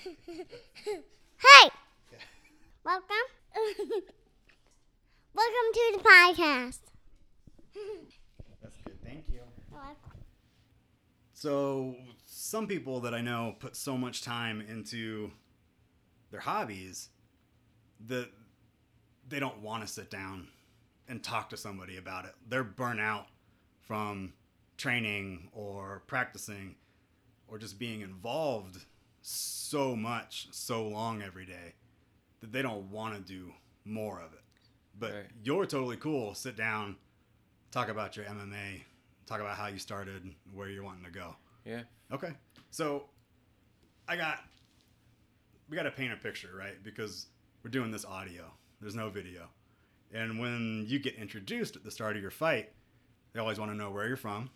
Hey! Welcome. Welcome to the podcast. That's good. Thank you. So, some people that I know put so much time into their hobbies that they don't want to sit down and talk to somebody about it. They're burnt out from training or practicing or just being involved so much, so long every day that they don't want to do more of it. But Right. you're totally cool. Sit down, talk about your MMA, talk about how you started, where you're wanting to go. Yeah. Okay. So I got we got to paint a picture, right? Because we're doing this audio. There's no video. And when you get introduced at the start of your fight, they always want to know where you're from.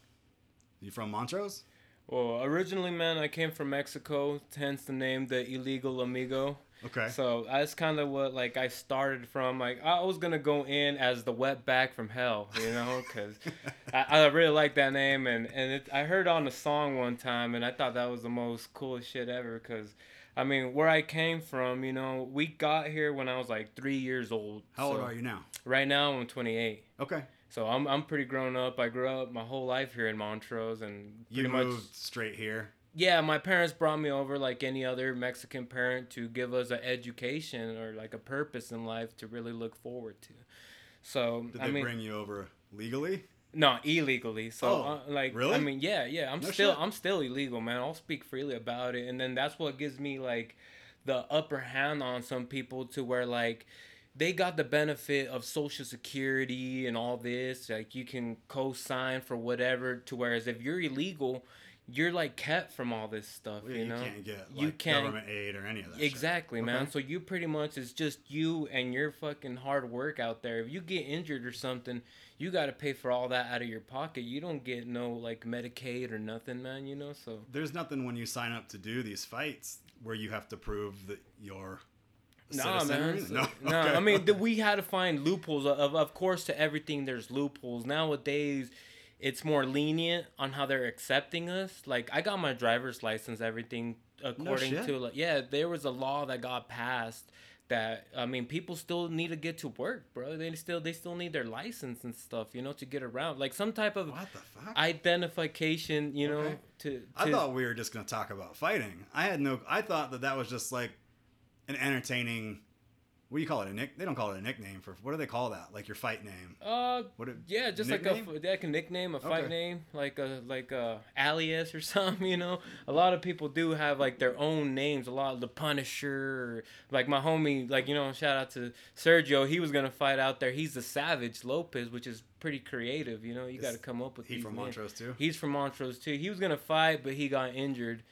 You from Montrose? Well, originally, man, I came from Mexico, hence the name the Illegal Amigo. Okay. So that's kind of what like I started from. Like I was gonna go in as the wet back from hell, you know, because I, I really like that name, and and it, I heard on a song one time, and I thought that was the most coolest shit ever. Because I mean, where I came from, you know, we got here when I was like three years old. How old are you now? Right now, I'm 28. Okay. So I'm I'm pretty grown up. I grew up my whole life here in Montrose, and You pretty moved much straight here. yeah, my parents brought me over like any other Mexican parent to give us an education or like a purpose in life to really look forward to. So Did I they mean, bring you over legally? no, illegally. So Oh, uh, like, really? I mean, yeah, yeah, I'm No still shit. I'm still illegal, man. I'll speak freely about it, and then that's what gives me like the upper hand on some people to where like they got the benefit of social security and all this like you can co-sign for whatever to whereas if you're illegal you're like kept from all this stuff yeah, you you, can't get like You can't- government aid or any of that. shit. Exactly, man. Okay. So you pretty much it's just you and your fucking hard work out there. If you get injured or something, you got to pay for all that out of your pocket. You don't get no like Medicaid or nothing, man. You know, so There's nothing when you sign up to do these fights where you have to prove that you're nah, citizen or man. No. nah, Okay. I mean, th- we had to find loopholes. Of of course, to everything there's loopholes nowadays. It's more lenient on how they're accepting us. Like I got my driver's license, everything according shit. to like yeah, there was a law that got passed that I mean people still need to get to work, bro. They still they still need their license and stuff, you know, to get around. Like some type of what the fuck? identification, you know, to, to I thought we were just gonna talk about fighting. I had no. I thought that that was just like an entertaining. What do you call it? A nick? They don't call it a nickname for. What do they call that? Like your fight name? uh What? It, Yeah, just nickname? like a like a nickname, a fight Okay. name, like a like a alias or something. You know, a lot of people do have like their own names. A lot of the Punisher, or, like my homie, like you know, shout out to Sergio. He was gonna fight out there. He's the Savage Lopez, which is pretty creative. You know, you got to come up with. He from. Montrose too. He's from Montrose too. He was gonna fight, but he got injured,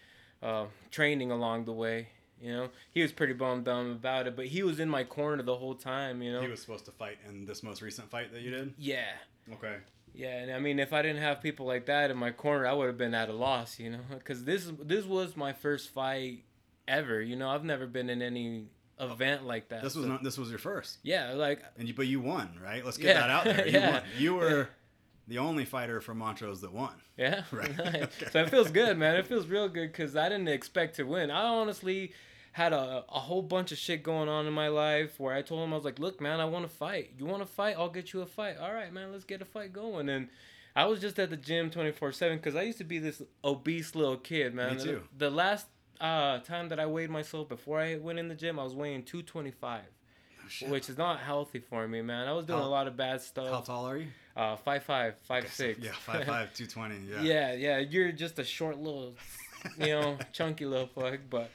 uh, training along the way. You know, he was pretty bummed out about it, but he was in my corner the whole time. You know, He was supposed to fight in this most recent fight that you did. yeah. Okay. Yeah, and I mean, if I didn't have people like that in my corner, I would have been at a loss, you know, because this this was my first fight ever. You know, I've never been in any event like that. This was so- not. This was your first, Yeah, like and you, but you won, right? Let's get Yeah. that out there. You Yeah. won. You were the only fighter from Montrose that won. yeah. Right. Nice. Okay. So it feels good, man. It feels real good because I didn't expect to win. I honestly had a, a whole bunch of shit going on in my life where I told him I was like, look, man, I want to fight. You want to fight? I'll get you a fight. All right, man, let's get a fight going. And I was just at the gym 24 7 because I used to be this obese little kid, man. Me too. The last uh, time that I weighed myself before I went in the gym, I was weighing 225, Oh, shit. which is not healthy for me, man. I was doing How- a lot of bad stuff. How tall are you? Uh, 5'5, 5'6. Yeah, five five, two twenty. Yeah. Yeah, yeah, you're just a short little, you know, chunky little fuck. But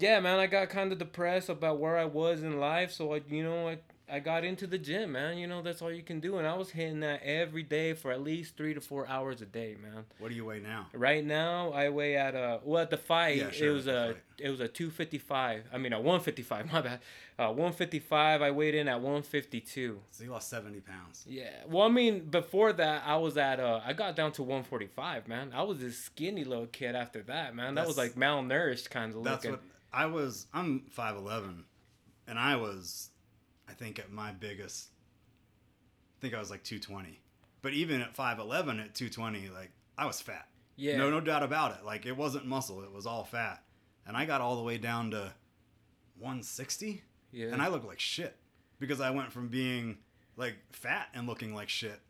yeah, man, I got kind of depressed about where I was in life, so I, you know, I I got into the gym, man. You know, that's all you can do, and I was hitting that every day for at least three to four hours a day, man. What do you weigh now? Right now, I weigh at a well at the fight. Yeah, sure, it was a it was a two fifty five. I mean a one fifty five. My bad. Uh, one fifty five. I weighed in at one fifty two. So you lost seventy pounds. Yeah. Well, I mean, before that, I was at uh, I got down to 145, man. I was this skinny little kid after that, man. That was like malnourished kind of looking. what I was. I'm five eleven, and I was, I think at my biggest. I think I was like two twenty, but even at five eleven at two twenty, like I was fat. yeah. No, no doubt about it. Like it wasn't muscle; it was all fat. and I got all the way down to 160, Yeah. and I looked like shit because I went from being like fat and looking like shit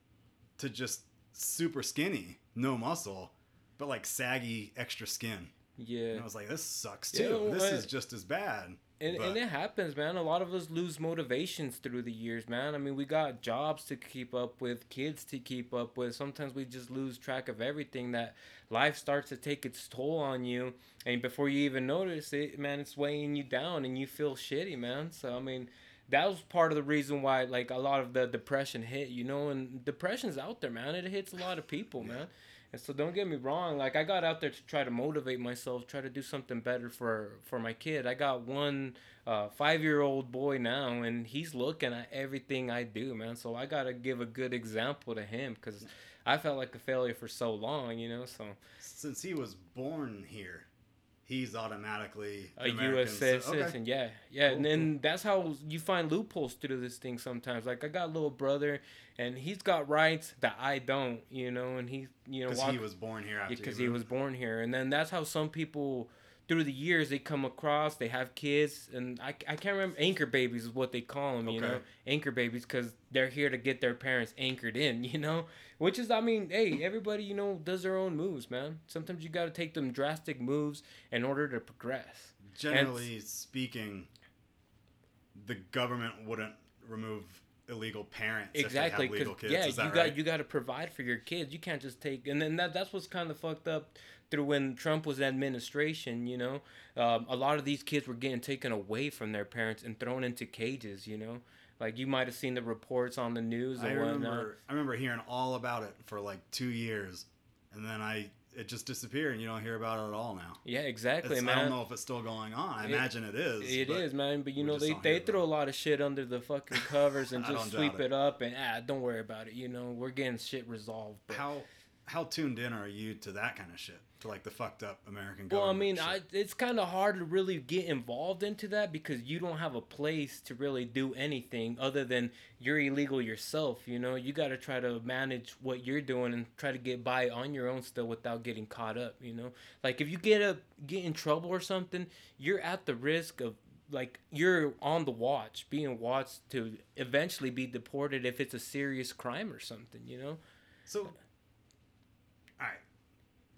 to just super skinny, no muscle, but like saggy extra skin. Yeah. And I was like, this sucks too. well, this I- is just as bad. And, But- and it happens, man. A lot of us lose motivations through the years, man. I mean, we got jobs to keep up with, kids to keep up with. Sometimes we just lose track of everything. That life starts to take its toll on you, and before you even notice it, man, it's weighing you down, and you feel shitty, man. So I mean, that was part of the reason why, like, a lot of the depression hit, you know. And depression's out there, man. It hits a lot of people, man. And so don't get me wrong, like I got out there to try to motivate myself, try to do something better for for my kid. I got one uh, five year old boy now, and he's looking at everything I do, man. So I gotta give a good example to him because I felt like a failure for so long, you know. So Since he was born here, he's automatically a American U.S. ci- citizen, yeah, yeah, Cool, and then that's how you find loopholes through this thing sometimes. Like I got a little brother, and he's got rights that I don't, you know, and he, you know, Because he was born here because you he was born here and then that's how some people through the years they come across they have kids and i, I can't remember anchor babies is what they call them you know? Anchor babies because they're here to get their parents anchored in you know? Which is i mean hey everybody you know does their own moves man. Sometimes you got to take them drastic moves in order to progress. Generally speaking, the government wouldn't remove illegal parents exactly if they have legal kids. yeah you got right? you got to provide for your kids. You can't just take and then that, that's what's kind of fucked up through when trump was in administration you know um, a lot of these kids were getting taken away from their parents and thrown into cages you know like you might have seen the reports on the news I whatnot remember I remember hearing all about it for like two years, and then I it just disappeared, and you don't hear about it at all now. yeah exactly It's- man I don't know if it's still going on. I It- imagine it is. It is, man. But you know, they, they throw a lot of shit under the fucking covers and just sweep it. it up and ah, don't worry about it. You know, we're getting shit resolved. But- How how tuned in are you to that kind of shit? To like the fucked up American government. Well, I mean. I, it's kind of hard to really get involved into that because you don't have a place to really do anything other than you're illegal yourself. You know, you got to try to manage what you're doing and try to get by on your own still without getting caught up. You know, like if you get a get in trouble or something, you're at the risk of like you're on the watch, being watched to eventually be deported if it's a serious crime or something. You know. So, all right,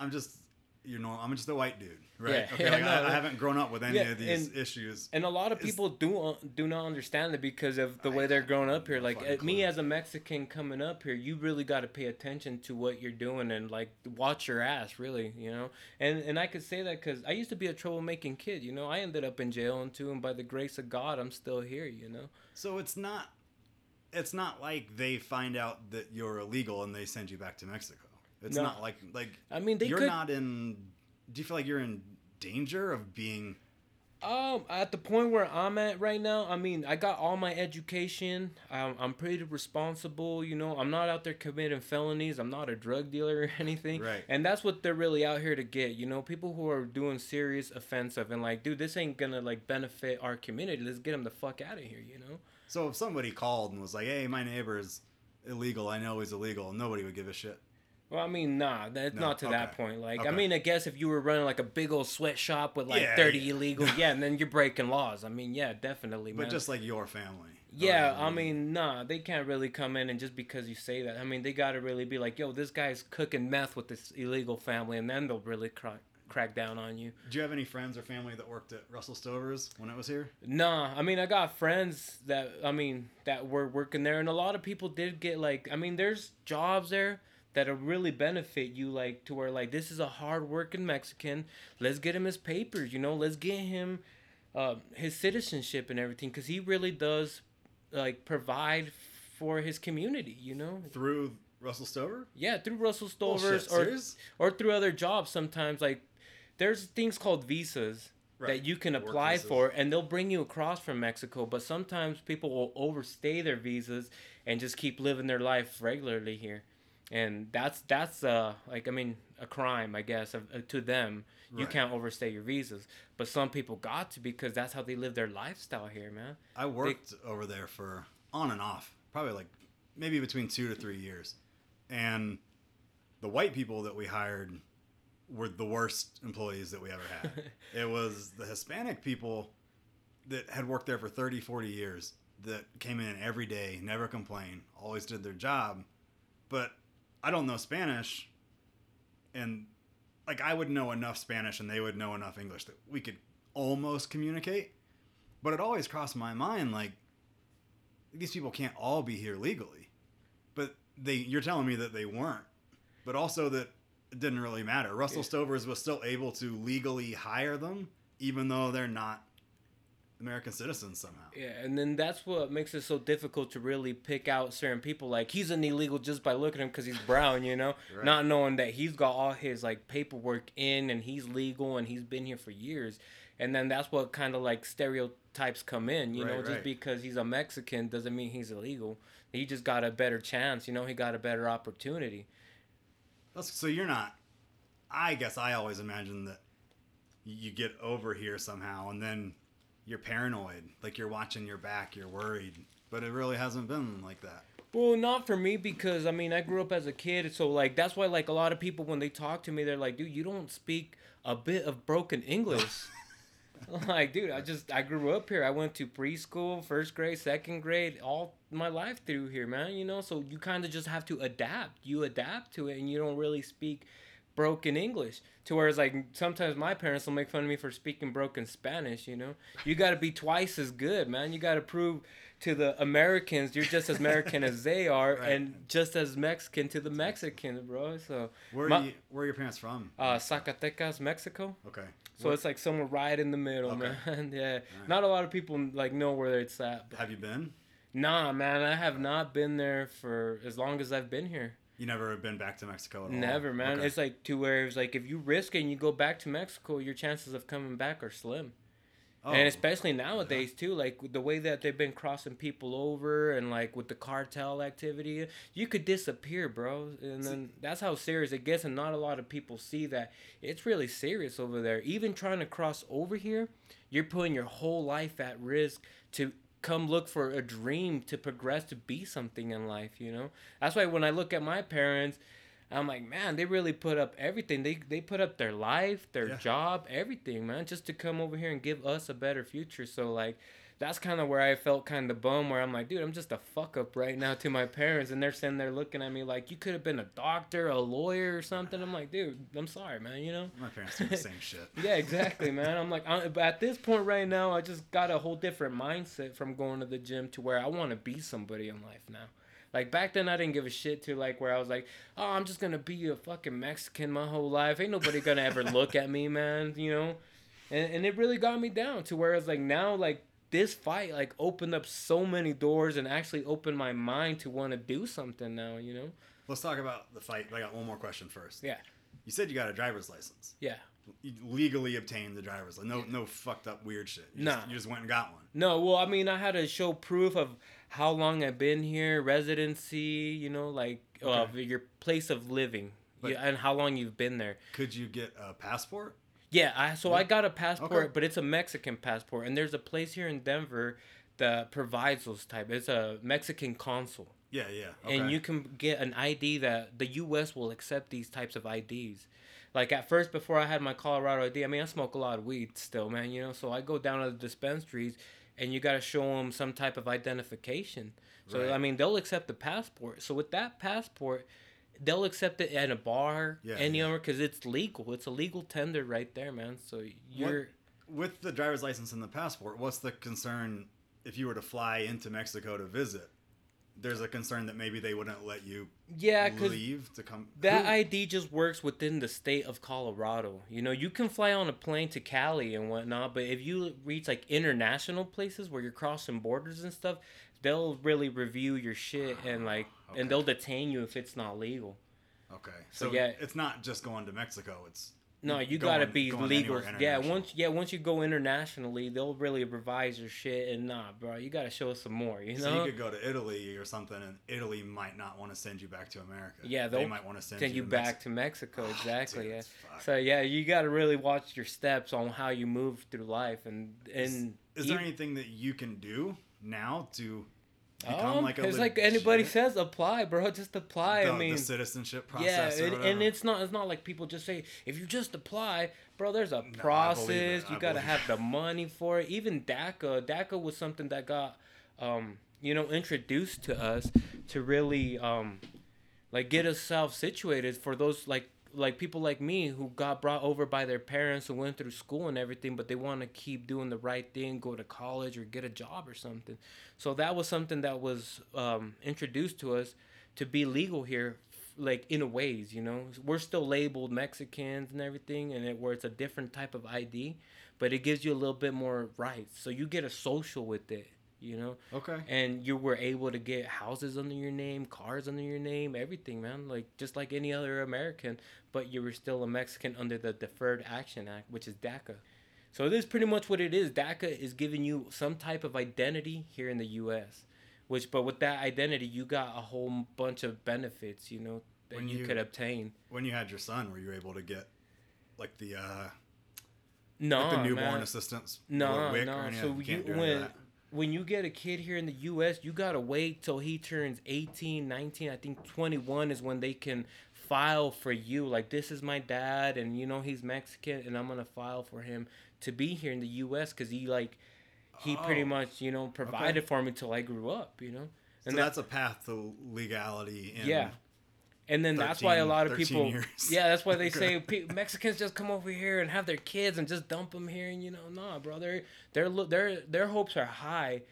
I'm just you know I'm just a white dude, right? Yeah, okay, like, I, no, I haven't grown up with any yeah, of these and- issues. And a lot of people do uh, do not understand it because of the I- way they're growing up here. Like uh, me clue. as a Mexican coming up here, you really got to pay attention to what you're doing and like watch your ass, really, you know. And and I could say that because I used to be a troublemaking kid, you know. I ended up in jail and too, and by the grace of God, I'm still here, you know. So it's not it's not like they find out that you're illegal and they send you back to Mexico. It's No. not like like I mean, they you're could. not in. Do you feel like you're in danger of being? Um, at the point where I'm at right now, I mean, I got all my education. Um, I'm pretty responsible. You know, I'm not out there committing felonies. I'm not a drug dealer or anything. Right. And that's what they're really out here to get. You know, people who are doing serious offensive and like, dude, this ain't gonna like benefit our community. Let's get them the fuck out of here. You know. So if somebody called and was like, "Hey, my neighbor's illegal. I know he's illegal," nobody would give a shit. Well, I mean, nah, that's No, not to that point. Like, I mean, I guess if you were running like a big old sweatshop with like Yeah, 30 yeah. illegal, yeah, and then you're breaking laws. I mean, yeah, definitely, man. But just like your family. Yeah, Or, I mean, nah, they can't really come in and just because you say that. I mean, they got to really be like, yo, this guy's cooking meth with this illegal family, and then they'll really crack, crack down on you. Do you have any friends or family that worked at Russell Stover's when it was here? Nah, I mean, I got friends that, I mean, that were working there, and a lot of people did get like, I mean, there's jobs there that'll really benefit you, like, to where, like, this is a hard working Mexican. Let's get him his papers, you know, let's get him uh, his citizenship and everything, because he really does, like, provide for his community, you know? Through Russell Stover? Yeah, through Russell Stover's or serious? or through other jobs sometimes like there's things called visas Right. that you can Work apply visas. for and they'll bring you across from Mexico but sometimes people will overstay their visas and just keep living their life regularly here and that's that's uh like I mean a crime I guess of, uh, to them you Right. can't overstay your visas but some people got to because that's how they live their lifestyle here man I worked over there for on and off, probably like maybe between two to three years. And the white people that we hired were the worst employees that we ever had. it was the Hispanic people that had worked there for 30, 40 years that came in every day, never complained, always did their job. But I don't know Spanish, and like I would know enough Spanish and they would know enough English that we could almost communicate. But it always crossed my mind like these people can't all be here legally. But they you're telling me that they weren't. But also that it didn't really matter. Russell Yeah. Stovers was still able to legally hire them even though they're not American citizens somehow. Yeah, and then that's what makes it so difficult to really pick out certain people. Like he's an illegal just by looking at him because he's brown, you know, Right. not knowing that he's got all his like paperwork in and he's legal and he's been here for years. And then that's what kind of like stereotypes come in, you know, Right, just because he's a Mexican doesn't mean he's illegal. He just got a better chance, you know, he got a better opportunity. That's, so you're not. I guess I always imagine that you get over here somehow, and then you're paranoid, like you're watching your back, you're worried. But it really hasn't been like that. Well, not for me because I mean I grew up as a kid, so like that's why like a lot of people when they talk to me, they're like, "Dude, you don't speak a bit of broken English." like, dude, I just I grew up here. I went to preschool, first grade, second grade, all my life through here, man. You know, so you kind of just have to adapt. You adapt to it, and you don't really speak broken English. To where it's like sometimes my parents will make fun of me for speaking broken Spanish. You know, you got to be twice as good, man. You got to prove to the Americans you're just as American as they are, Right. and just as Mexican to the Mexicans, bro. So Where are My- you? Where are your parents from? uh, Zacatecas, Mexico. okay. So it's like somewhere right in the middle, Okay. man. yeah, Alright. not a lot of people like know where it's at. But Have you been? nah, man, I have not been there for as long as I've been here. You never have been back to Mexico at all. Never, man. Okay. It's like to where it's like if you risk it and you go back to Mexico, your chances of coming back are slim. Oh, And especially nowadays too, like the way that they've been crossing people over and like with the cartel activity, you could disappear, bro. And then that's how serious it gets, and not a lot of people see that it's really serious over there. Even trying to cross over here, you're putting your whole life at risk to come look for a dream to progress to be something in life. You know, that's why when I look at my parents. I'm like, man, they really put up everything. They they put up their life, their Yeah. job, everything, man, just to come over here and give us a better future. So like, that's kind of where I felt kind of bum. Where I'm like, dude, I'm just a fuck up right now to my parents, and they're sitting there looking at me like, you could have been a doctor, a lawyer, or something. I'm like, dude, I'm sorry, man. You know. my parents do the same shit. Yeah, exactly, man. I'm like, I, but at this point right now, I just got a whole different mindset from going to the gym to where I want to be somebody in life now. Like back then, I didn't give a shit to like where I was like, oh, I'm just gonna be a fucking Mexican my whole life. Ain't nobody gonna ever look at me, man. You know, and and it really got me down to where it's like now like this fight like opened up so many doors and actually opened my mind to want to do something now. You know. Let's talk about the fight. I got one more question first. Yeah. You said you got a driver's license. Yeah. You legally obtained the driver's license. No, no fucked up weird shit. You Nah. Just, you just went and got one. No, well, I mean, I had to show proof of how long I've been here, residency, you know, like Okay. your place of living, But- yeah, and how long you've been there. Could you get a passport? Yeah, I so I got a passport, Okay. but it's a Mexican passport, and there's a place here in Denver that provides those type. It's a Mexican consul, Yeah, yeah. Okay. and you can get an ID that the U.S. will accept these types of IDs. Like at first, before I had my Colorado ID, I mean, I smoke a lot of weed still, man. You know, so I go down to the dispensaries, and you got to show them some type of identification. So Right. I mean, they'll accept the passport. So with that passport, they'll accept it at a bar, Yeah, any yeah. because it's legal. It's a legal tender right there, man. So you're. with the driver's license and the passport, what's the concern if you were to fly into Mexico to visit? There's a concern that maybe they wouldn't let you Yeah, leave to come. that Who- ID just works within the state of Colorado. You know, you can fly on a plane to Cali and whatnot, but if you reach like international places where you're crossing borders and stuff, they'll really review your shit ah, and like, Okay. and they'll detain you if it's not legal. Okay, So, so, yeah. it's not just going to Mexico. It's No, you going- gotta be legal. Yeah, once yeah, once you go internationally, they'll really revise your shit. And nah, bro, you gotta show us some more. You know. So you could go to Italy or something, and Italy might not want to send you back to America. Yeah, they might want to send, send you to back to Mexico. Oh, Exactly. dude, yeah. So yeah, you got to really watch your steps on how you move through life, and Is, and is there ev- anything that you can do now to become Um, like a it's like anybody says, apply, bro. Just apply. the, I mean, the citizenship yeah, process. or and, and it's not it's not like people just say if you just apply, bro. There's a it, process. I You gotta have the money for it. Even DACA, DACA was something that got, um, you know, introduced to us to really, um, like get us self situated for those like like people like me who got brought over by their parents who went through school and everything, but they want to keep doing the right thing, go to college or get a job or something. So that was something that was um, introduced to us to be legal here, like in a ways, you know. We're still labeled Mexicans and everything, and it, where it's a different type of ID, but it gives you a little bit more rights. So you get a social with it, you know okay. and you were able to get houses under your name, cars under your name, everything, man. Like just like any other American, but you were still a Mexican under the Deferred Action Act, which is DACA. So this is pretty much what it is. DACA is giving you some type of identity here in the U.S. Which, but with that identity, you got a whole bunch of benefits, you know, that When you, you- could obtain. When you had your son, were you able to get like the uh, No, like the newborn man. assistance? No, or WIC or no. So you, can't do any of when? When you get a kid here in the U.S., you gotta wait till he turns 18, 19. I think 21 is when they can file for you. Like this is my dad, and you know he's Mexican, and I'm gonna file for him to be here in the U.S. because he like he pretty Oh, much you know provided for me till I grew up. You know, So and that- that's a path to legality. In, yeah. And then that's why a lot of people, years. yeah, that's why they say Mexicans just come over here and have their kids and just dump them here, and you know, nah, bro, their their their their hopes are high,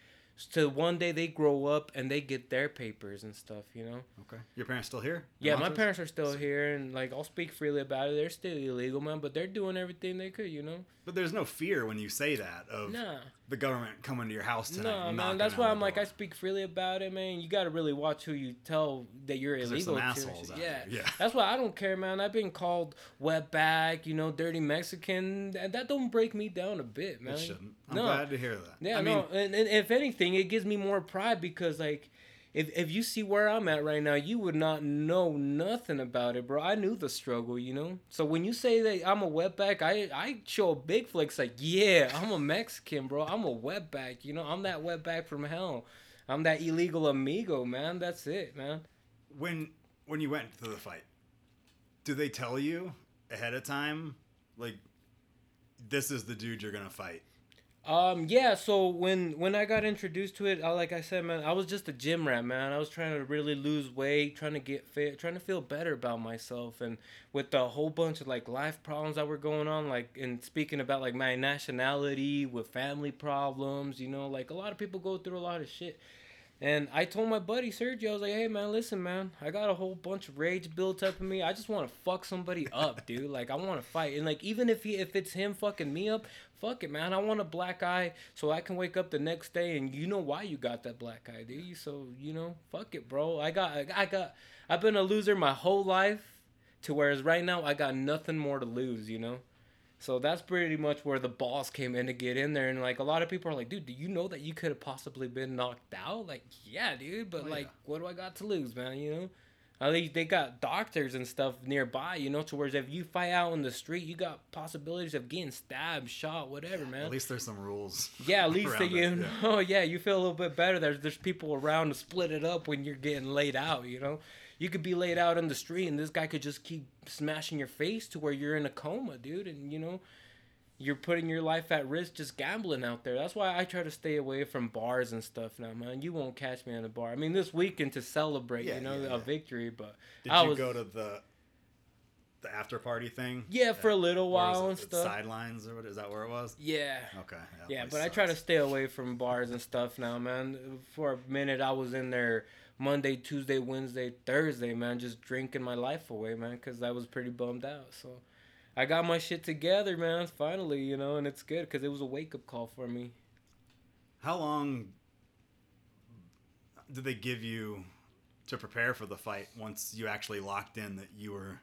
to one day they grow up and they get their papers and stuff, you know. Okay. Your parents still here? Yeah, my parents are still here, and like I'll speak freely about it. They're still illegal, man, but they're doing everything they could, you know. But there's no fear when you say that of Nah. The government coming to your house tonight. No, man. That's why I'm like. I speak freely about it, man. You got to really watch who you tell that you're illegal some to. yeah, yeah. That's why I don't care, man. I've been called wetback, you know, dirty Mexican, and that don't break me down a bit, man. It shouldn't. I'm No. glad to hear that. Yeah, I mean, no, and, and if anything, it gives me more pride because like. If, if you see where I'm at right now, you would not know nothing about it, bro. I knew the struggle, you know. So when you say that I'm a wetback, I I show a big flex like, yeah, I'm a Mexican, bro. I'm a wetback, you know. I'm that wetback from hell. I'm that illegal amigo, man. That's it, man. when when you went to the fight, do they tell you ahead of time, like, this is the dude you're gonna fight? Um, yeah. So when when I got introduced to it, I, like I said, man, I was just a gym rat, man. I was trying to really lose weight, trying to get fit, trying to feel better about myself, and with a whole bunch of like life problems that were going on, like and speaking about like my nationality with family problems, you know, like a lot of people go through a lot of shit. And I told my buddy Sergio, I was like, "Hey man, listen, man, I got a whole bunch of rage built up in me. I just want to fuck somebody up, dude. Like I want to fight. And like even if he, if it's him fucking me up, fuck it, man. I want a black eye so I can wake up the next day and you know why you got that black eye, do you? So you know, fuck it, bro. I got, I got, I've been a loser my whole life, to whereas right now I got nothing more to lose, you know. So that's pretty much where the balls came in to get in there. And like a lot of people are like, dude, do you know that you could have possibly been knocked out? Like, yeah, dude, but Oh, like, yeah. what do I got to lose, man? You know? At least they got doctors and stuff nearby, you know, to whereas if you fight out in the street, you got possibilities of getting stabbed, shot, whatever, man. At least there's some rules. Yeah, at least that you yeah. know, oh, yeah, you feel a little bit better. There's there's people around to split it up when you're getting laid out. You know, you could be laid out in the street, and this guy could just keep smashing your face to where you're in a coma, dude. And you know, you're putting your life at risk just gambling out there. That's why I try to stay away from bars and stuff now, man. You won't catch me in a bar. I mean, this weekend to celebrate, Yeah, you know, yeah, a yeah. victory, but Did I you was go to the the after party thing? yeah for a little while and stuff. Sidelines or what? Is that where it was? Yeah. Okay. Yeah, but I try to stay away from bars and stuff now, man. For a minute, I was in there Monday, Tuesday, Wednesday, Thursday, man, just drinking my life away, man, because I was pretty bummed out. So I got my shit together, man, finally, you know, and it's good because it was a wake up call for me. How long did they give you to prepare for the fight once you actually locked in that you were?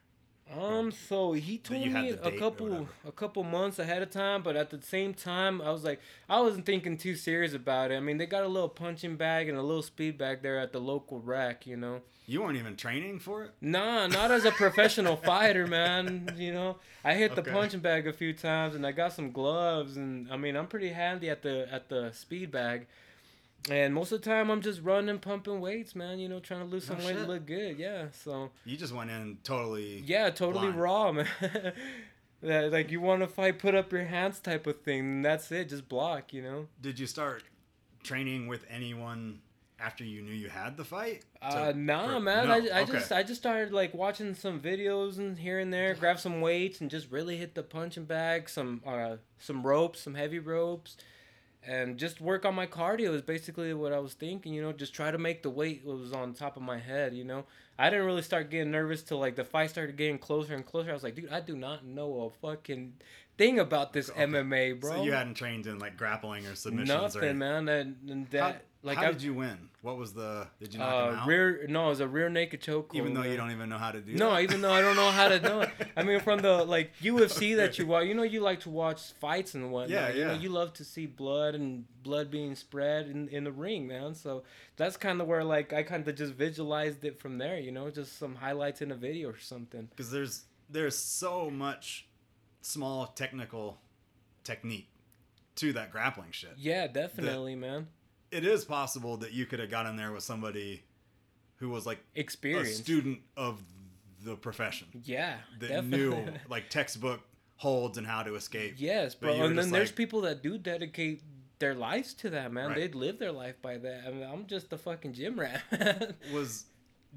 Um, so he told me a couple a couple months ahead of time, but at the same time, I was like, I wasn't thinking too serious about it. I mean, they got a little punching bag and a little speed bag there at the local rack, you know. You weren't even training for it. Nah, not as a professional fighter, man. You know, I hit the punching bag a few times, and I got some gloves, and I mean, I'm pretty handy at the at the speed bag. And most of the time, I'm just running, pumping weights, man. You know, trying to lose No some weight, shit. look good. Yeah. So You just went in totally. yeah, totally blind. raw, man. That, like you want to fight, put up your hands type of thing. And that's it. Just block. You know. Did you start training with anyone after you knew you had the fight? Uh, nah, for- man. no, I, I okay. just I just started like watching some videos and here and there, grab some weights and just really hit the punching bag, some uh some ropes, some heavy ropes, and just work on my cardio is basically what I was thinking. You know, just try to make the weight was on top of my head. You know, I didn't really start getting nervous till like the fight started getting closer and closer. I was like, dude, I do not know a fucking thing about this Okay. MMA, bro. So you hadn't trained in like grappling or submissions or Nothing, anything. man. And, and that like how I did you win? What was the? Did you knock him uh, out? rear no, it was a rear naked choke. even though you don't even know how to do No, that. even though I don't know how to do it. I mean, from the like UFC that you watch, you know, you like to watch fights and whatnot. Yeah, You know, yeah. you love to see blood and blood being spread in, in the ring, man. So that's kind of where like I kind of just visualized it from there. You know, just some highlights in a video or something. because there's there's so much small technical technique to that grappling shit. Yeah, definitely, man. It is possible that you could have gotten there with somebody who was like experienced a student of the profession Yeah, that definitely. knew like textbook holds and how to escape. Yes, But bro. And then just there's people that do dedicate their lives to that, man. Right. They'd live their life by that. I mean, I'm just a fucking gym rat. Was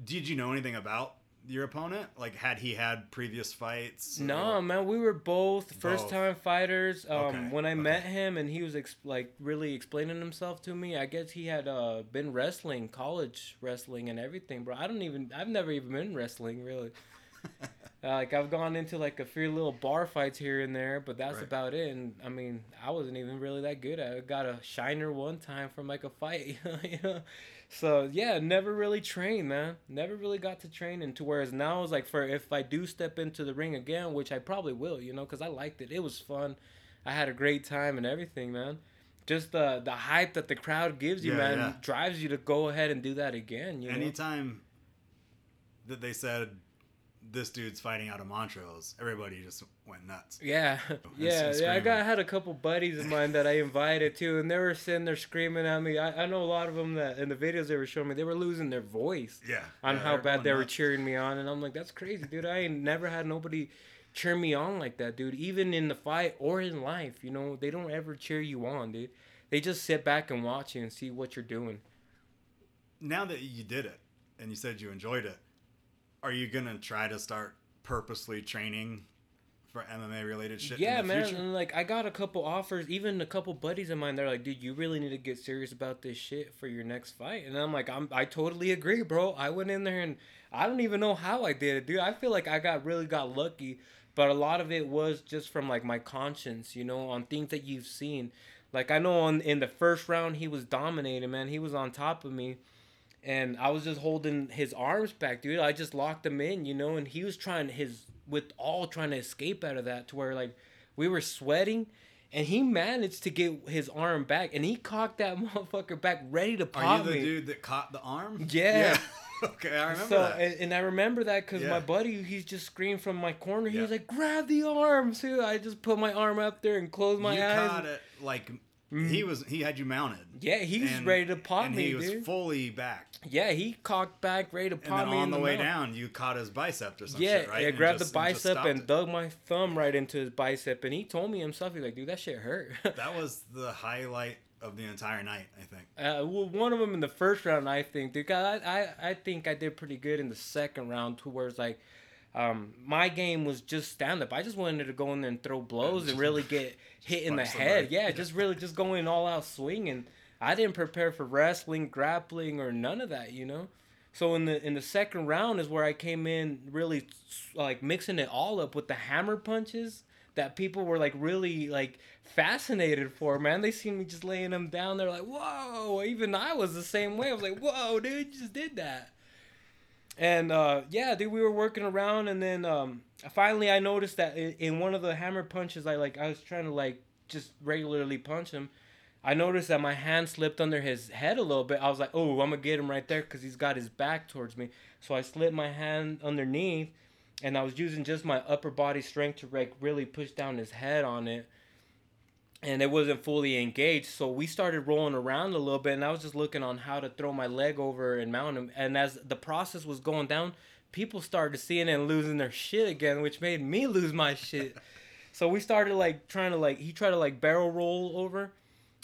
did you know anything about your opponent? Like had he had previous fights? No, or- man, we were both first time fighters. Um, Okay, when I okay. met him and he was ex- like really explaining himself to me, I guess he had uh, been wrestling, college wrestling, and everything, bro. I don't even, I've never even been wrestling really. uh, like I've gone into like a few little bar fights here and there, but that's Right. about it. And I mean, I wasn't even really that good I got a shiner one time from like a fight, you know. So yeah, never really trained, man. Never really got to train into whereas now it's like for if I do step into the ring again, which I probably will, you know, because I liked it. It was fun. I had a great time and everything, man. Just the the hype that the crowd gives you, Yeah, man, yeah. drives you to go ahead and do that again. You know? Anytime that they said this dude's fighting out of Montrose, everybody just went nuts. Yeah, yeah, yeah. I got I had a couple buddies of mine that I invited to, and they were sitting there screaming at me. I, I know a lot of them that in the videos they were showing me, they were losing their voice Yeah. on yeah, how bad they were cheering me on, and I'm like, that's crazy, dude. I ain't never had nobody cheer me on like that, dude. Even in the fight or in life, you know, they don't ever cheer you on, dude. They just sit back and watch you and see what you're doing. Now that you did it and you said you enjoyed it, are you gonna try to start purposely training for MMA related shit? yeah, in the man. future? And like I got a couple offers, even a couple buddies of mine. They're like, "Dude, you really need to get serious about this shit for your next fight." And I'm like, "I'm I totally agree, bro. I went in there and I don't even know how I did it, dude. I feel like I got really got lucky, but a lot of it was just from like my conscience, you know, on things that you've seen. Like I know on in the first round he was dominating, man. He was on top of me. And I was just holding his arms back, dude. I just locked him in, you know, and he was trying his with all trying to escape out of that to where like we were sweating and he managed to get his arm back and he cocked that motherfucker back ready to pop Are you the me. dude that caught the arm? Yeah. okay, I remember so that. and, and I remember that because Yeah. my buddy he's just screamed from my corner. He Yeah. was like, "Grab the arm!" So I just put my arm up there and closed my you eyes. You caught it like Mhm. he was. He had you mounted. Yeah, he was and- ready to pop and me, he was dude. fully back. yeah, he cocked back, ready to And pop then me on the, the way mouth. down, you caught his bicep or some yeah, shit, right? I grabbed just- the bicep stopped and dug my thumb right into his bicep, and he told me himself, he's like, "Dude, that shit hurt." That was the highlight of the entire night, I think. Uh, well, one of them in the first round, I think. Dude, I, I, I think I did pretty good in the second round, to where it's like, um, my game was just stand up. I just wanted to go in there and throw blows and really get hit in the head. somebody. Yeah, just really just going all out swinging. I didn't prepare for wrestling, grappling, or none of that. You know. So in the in the second round is where I came in really like mixing it all up with the hammer punches that people were like really like fascinated for. Man, they seen me just laying them down. They're like, "Whoa!" Even I was the same way. I was like, "Whoa, dude, you just did that." And uh, yeah, dude, we were working around, and then um, finally I noticed that in, one of the hammer punches, I like I was trying to like just regularly punch him. I noticed that my hand slipped under his head a little bit. I was like, "Oh, I'm gonna get him right there," because he's got his back towards me. So I slipped my hand underneath, and I was using just my upper body strength to like really push down his head on it. And it wasn't fully engaged. So we started rolling around a little bit, and I was just looking on how to throw my leg over and mount him. And as the process was going down, people started seeing and losing their shit again, which made me lose my shit. so we started like trying to like he tried to like barrel roll over,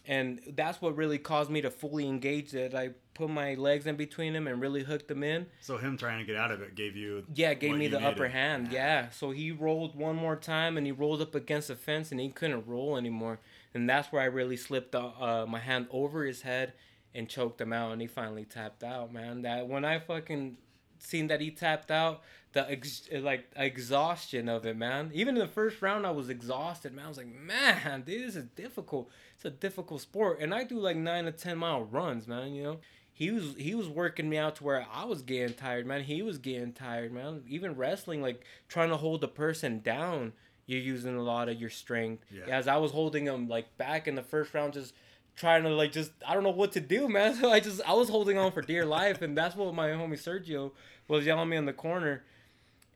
and that's what really caused me to fully engage it. I put my legs in between him and really hooked him in. So him trying to get out of it gave you Yeah, gave me the upper needed. hand. Yeah. So he rolled one more time and he rolled up against the fence and he couldn't roll anymore. And that's where I really slipped uh, my hand over his head and choked him out and he finally tapped out, man. That when I fucking seen that he tapped out, the ex- like exhaustion of it, man. Even in the first round, I was exhausted, man. I was like, man, dude, this is difficult. It's a difficult sport, and I do like nine to ten mile runs, man. You know, he was he was working me out to where I was getting tired, man. He was getting tired, man. Even wrestling, like trying to hold the person down, you're using a lot of your strength. Yeah. As I was holding him like back in the first round, just trying to like just I don't know what to do, man. So I just I was holding on for dear life, and that's what my homie Sergio was yelling me in the corner.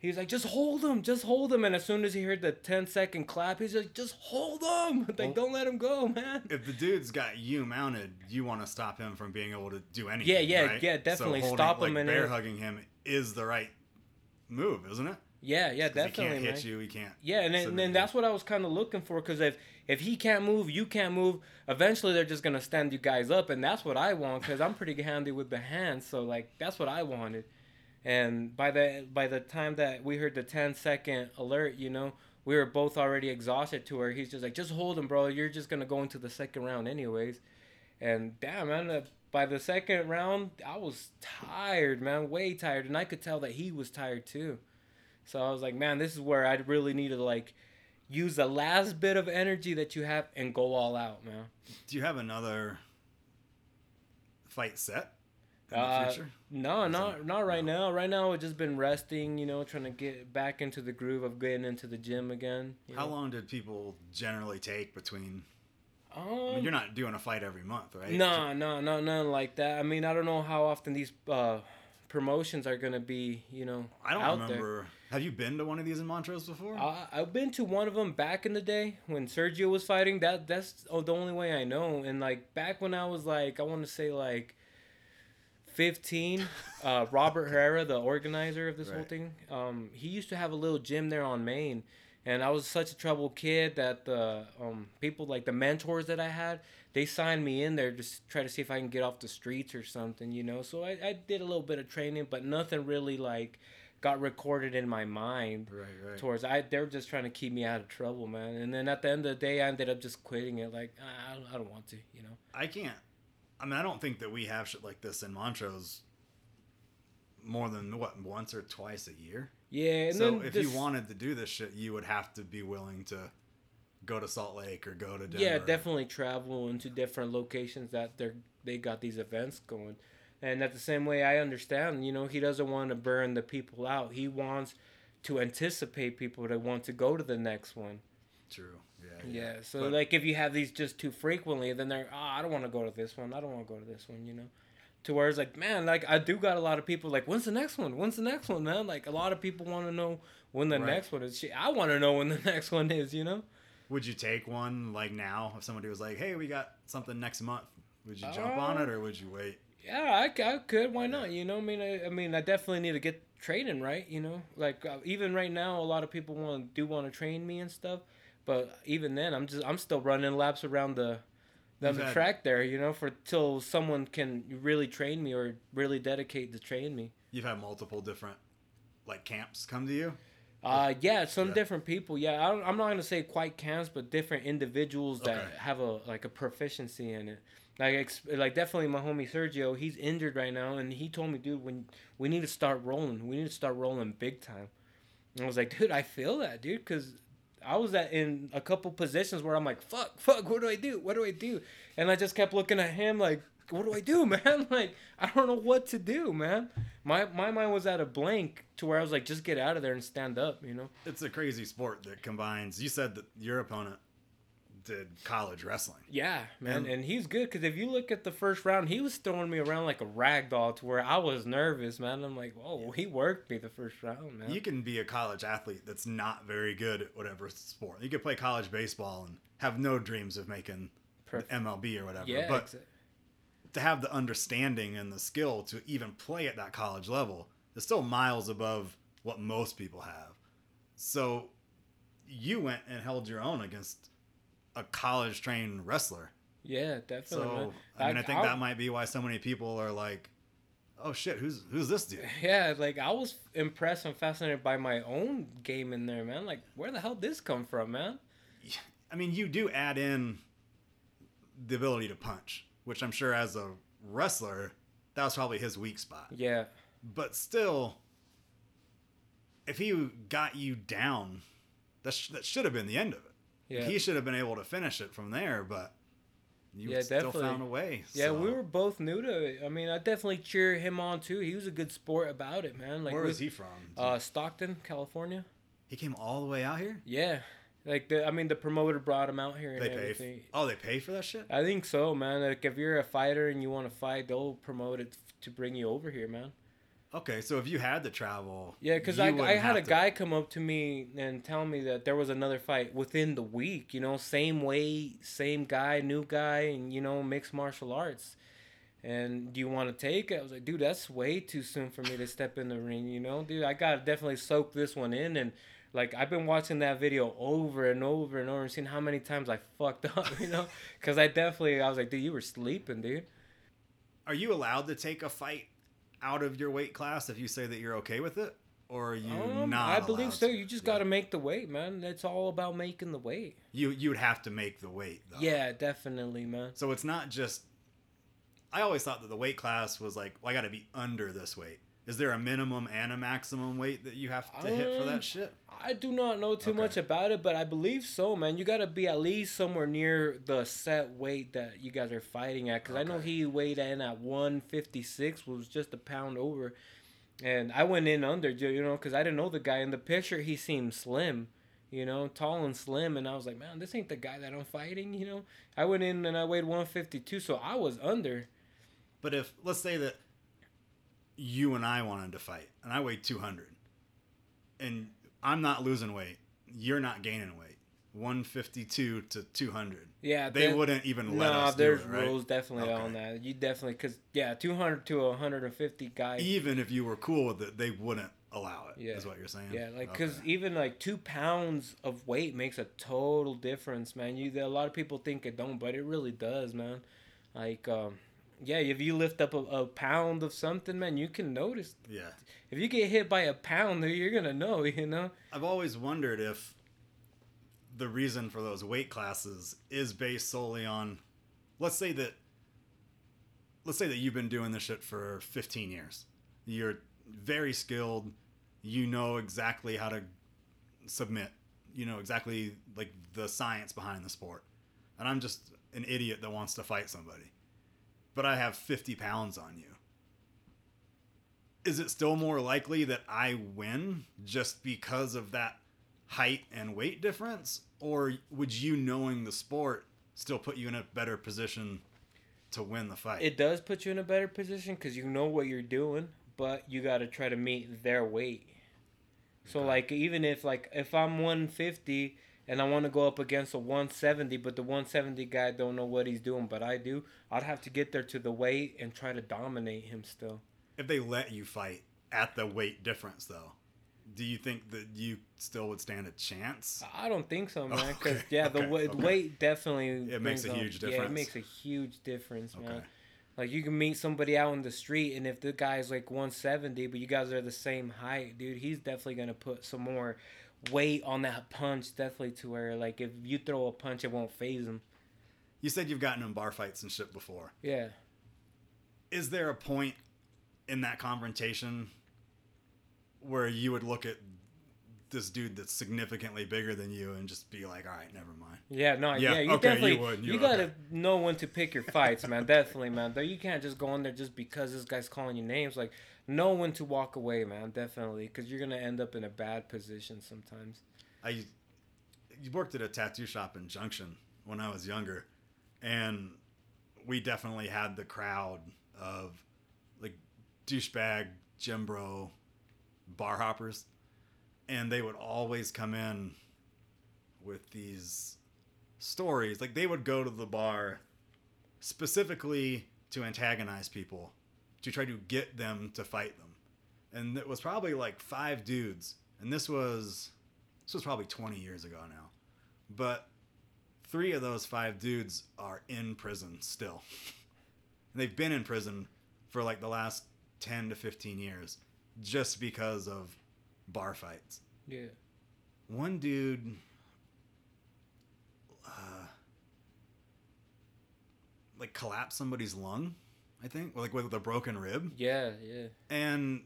He was like, "Just hold him, just hold him." And as soon as he heard the 10 second clap, he's like, "Just hold him, like Well- don't let him go, man." If the dude's got you mounted, you want to stop him from being able to do anything. Yeah, yeah, right? yeah, definitely. So holding, Stop him like, and uh, bear it- hugging him is the right move, isn't it? Yeah, yeah, definitely, He can't man. hit you. He can't. Yeah, and then, and then that's what I was kind of looking for because if if he can't move, you can't move. Eventually, they're just gonna stand you guys up, and that's what I want because I'm pretty handy with the hands. So like that's what I wanted. And by the by the time that we heard the 10 second alert, you know, we were both already exhausted. To where he's just like, just hold him, bro. You're just gonna go into the second round anyways. And damn, man, uh, by the second round, I was tired, man, way tired, and I could tell that he was tired too. So I was like, man, this is where I really need to like use the last bit of energy that you have and go all out, man. Do you have another fight set Uh, the future? No, not not right no. now. Right now, I've just been resting, you know, trying to get back into the groove of getting into the gym again. How know. long did people generally take between? I Um, mean, you're not doing a fight every month, right? No, no, no, nothing like that. I mean, I don't know how often these uh, promotions are gonna be, you know, I don't out there. remember. Have you been to one of these in Montrose before? I, I've been to one of them back in the day when Sergio was fighting. That that's oh, the only way I know. And like back when I was like, I want to say like fifteen. Uh, Robert Herrera, the organizer of this whole thing, um, he used to have a little gym there on Main. And I was such a troubled kid that the um, people like the mentors that I had, they signed me in there just to try to see if I can get off the streets or something, you know. So I, I did a little bit of training, but nothing really like got recorded in my mind right, right. towards I they were just trying to keep me out of trouble, man. And then at the end of the day, I ended up just quitting it. Like "Ah, I I don't want to, you know. I can't. I mean, I don't think that we have shit like this in Montrose more than what once or twice a year. Yeah, and so if this, you wanted to do this shit, you would have to be willing to go to Salt Lake or go to Denver. yeah, definitely travel into different locations that they're they got these events going. And at the same way, I understand. You know, he doesn't want to burn the people out. He wants to anticipate people that want to go to the next one. True. Yeah. Yeah. So But- like if you have these just too frequently, then they're oh, I don't want to go to this one. I don't want to go to this one. You know. To where it's like, man, like I do got a lot of people like, when's the next one? When's the next one, man? Like a lot of people want to know when the Right. next one is. Shit, I want to know when the next one is. You know. Would you take one like now if somebody was like, "Hey, we got something next month"? Would you jump on Uh, it or would you wait? Yeah, I could. Why not? You know, I mean, I, I mean, I definitely need to get training right. You know, like uh, even right now, a lot of people want do want to train me and stuff. But even then, I'm just I'm still running laps around the the, track there. You know, for till someone can really train me or really dedicate to train me. You've had multiple different like camps come to you. Uh, yeah, some Yeah. different people. Yeah, I don't, I'm not gonna say quite camps, but different individuals that Okay. have a like a proficiency in it. Like, ex- like definitely my homie Sergio. He's injured right now, and he told me, dude, when we need to start rolling, we need to start rolling big time. And I was like, dude, I feel that, dude, because I was at in a couple positions where I'm like, fuck, fuck, what do I do? What do I do? And I just kept looking at him like, what do I do, man? Like, I don't know what to do, man. My my mind was at a blank to where I was like, just get out of there and stand up, you know? It's a crazy sport that combines. You said that your opponent did college wrestling. Yeah, man, And- and, he's good because if you look at the first round, he was throwing me around like a rag doll to where I was nervous, man. I'm like, whoa, he worked me the first round, man. You can be a college athlete that's not very good at whatever sport. You could play college baseball and have no dreams of making Perfect. MLB or whatever. yeah, but exa- to have the understanding and the skill to even play at that college level is still miles above what most people have. So you went and held your own against a college trained wrestler. yeah, definitely. So I mean, I think I'll- that might be why so many people are like, "Oh shit, who's who's this dude?" Yeah, like I was impressed and fascinated by my own game in there, man. Like, where the hell did this come from, man? I mean, you do add in the ability to punch, which I'm sure as a wrestler, that was probably his weak spot. Yeah, But still, if he got you down, that, sh- that should have been the end of it. Yeah, He should have been able to finish it from there, but you Yeah, still definitely. found a way. yeah. so- We were both new to it. I mean, I definitely cheer him on too. He was a good sport about it, man. Like, Where is he from? Uh, Stockton, California. he came all the way out here. Yeah, like the I mean, the promoter brought him out here and They pay. everything. oh, they pay for that shit. I think so, man. Like, if you're a fighter and you want to fight, they'll promote it to bring you over here, man. Okay, so if you had to travel, Yeah, because I, I had a to- guy come up to me and tell me that there was another fight within the week, you know, same weight, same guy, new guy, and, you know, mixed martial arts. And do you want to take it? I was like, dude, that's way too soon for me to step in the ring, you know? Dude, I got to definitely soak this one in. And, like, I've been watching that video over and over and over and seeing how many times I fucked up, you know? Because I definitely, I was like, dude, you were sleeping, dude. Are you allowed to take a fight out of your weight class if you say that you're okay with it, or are you Um, not? I believe so. to? You just Yeah. got to make the weight, man. It's all about making the weight. You you would have to make the weight though. Yeah, definitely, man. So it's not just. I always thought that the weight class was like, well, I got to be under this weight. Is there a minimum and a maximum weight that you have to hit for Um, that shit? I do not know too Okay. much about it, but I believe so, man. You got to be at least somewhere near the set weight that you guys are fighting at. Because I know he weighed in at 156, was just a pound over. And I went in under, you know, because I didn't know the guy. In the picture, he seemed slim, you know, tall and slim. And I was like, man, this ain't the guy that I'm fighting, you know. I went in and I weighed 152, so I was under. But if let's say that you and I wanted to fight, and I weigh 200, and I'm not losing weight, you're not gaining weight, 152 to 200. Yeah, They that- wouldn't even let No, us do there's it, right? rules definitely Okay. on that. You definitely because yeah, 200 to 150 guys. Even if you were cool with it, they wouldn't allow it. Yeah. Is what you're saying? Yeah, like because Okay. even like two pounds of weight makes a total difference, man. You a lot of people think it don't, but it really does, man. Like, um, yeah, if you lift up a, a pound of something, man, you can notice. yeah, If you get hit by a pound, you're gonna know, you know. I've always wondered if the reason for those weight classes is based solely on, let's say that, let's say that you've been doing this shit for 15 years. You're very skilled. You know exactly how to submit. You know exactly like the science behind the sport. And I'm just an idiot that wants to fight somebody. But I have 50 pounds on you. Is it still more likely that I win just because of that height and weight difference? Or would you knowing the sport still put you in a better position to win the fight? It does put you in a better position because you know what you're doing, but you got to try to meet their weight. So Okay. like even if like if I'm 150 and I want to go up against a 170, but the 170 guy don't know what he's doing, but I do, I'd have to get there to the weight and try to dominate him still. if they let you fight at the weight difference, though, do you think that you still would stand a chance? I don't think so, man. Because Okay, yeah, the okay, weight, okay. weight definitely It makes a huge difference. Yeah, it makes a huge difference, man. Like you can meet somebody out in the street, and if the guy's like 170, but you guys are the same height, dude, he's definitely gonna put some more weight on that punch, definitely to where like if you throw a punch, it won't faze him. You said you've gotten in bar fights and shit before. Yeah. Is there a point in that confrontation where you would look at this dude that's significantly bigger than you and just be like, all right, never mind? Yeah, no, yeah, Yeah, you okay, you definitely would, you, you- gotta okay. know when to pick your fights, man. definitely, man. Though you can't just go in there just because this guy's calling you names. Like, know when to walk away, man. Definitely, because you're gonna end up in a bad position sometimes. I you worked at a tattoo shop in Junction when I was younger, and we definitely had the crowd of like douchebag gym bro bar hoppers, and they would always come in with these stories. Like they would go to the bar specifically to antagonize people, to try to get them to fight them, and it was probably like five dudes, and this was this was probably 20 years ago now, but three of those five dudes are in prison still. And they've been in prison for like the last 10 to 15 years just because of bar fights. Yeah. One dude uh, like collapsed somebody's lung, I think, like with a broken rib. Yeah, yeah. And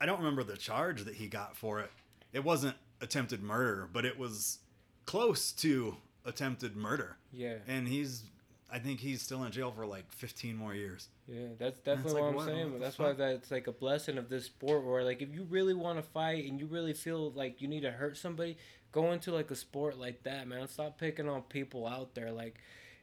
I don't remember the charge that he got for it. It wasn't attempted murder, but it was close to attempted murder. Yeah. And he's, I think he's still in jail for like 15 more years. Yeah, that's definitely like, what I'm what- saying. what that's why fuck? that's like a blessing of this sport where like if you really want to fight and you really feel like you need to hurt somebody, go into like a sport like that, man. Stop picking on people out there like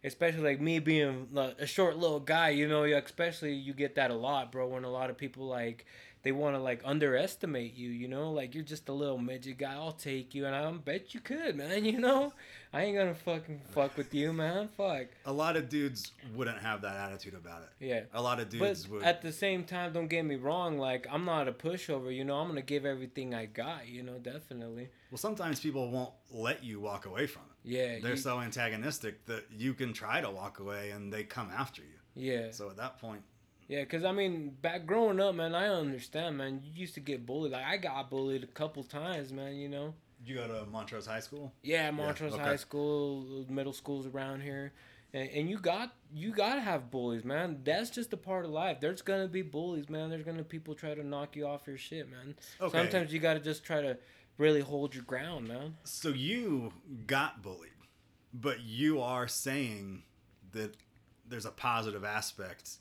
especially like me being like, a short little guy, you know, especially you get that a lot, bro, when a lot of people like they want to like underestimate you, you know, like you're just a little midget guy. I'll take you, and I bet you could, man. You know, I ain't gonna fucking fuck with you, man. Fuck, A lot of dudes wouldn't have that attitude about it. yeah. A lot of dudes but would. at the same time, don't get me wrong. Like I'm not a pushover. You know, I'm gonna give everything I got. You know, definitely. well, sometimes people won't let you walk away from it. Yeah. They're you- so antagonistic that you can try to walk away and they come after you. yeah. So at that point, Yeah. Cause I mean, back growing up, man, I understand, man. You used to get bullied. Like I got bullied a couple times, man. You know. you go to Montrose High School. Yeah, Montrose okay. High School, middle schools around here. And, and you got you gotta have bullies, man. That's just a part of life. There's gonna be bullies, man. There's gonna people try to knock you off your shit, man. Okay. Sometimes you gotta just try to really hold your ground, man. So you got bullied, but you are saying that there's a positive aspect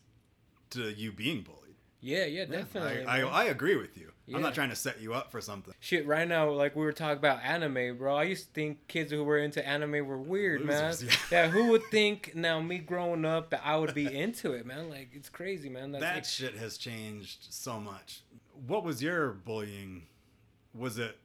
to you being bullied. Yeah, yeah, definitely. I, I. I agree with you. I'm not trying to set you up for something. Shit, right now, like we were talking about anime, bro. I used to think kids who were into anime were weird, Losers, man. yeah. Yeah. who would think now me growing up that I would be into it, man? Like it's crazy, man. That's that like, shit has changed so much. What was your bullying? Was it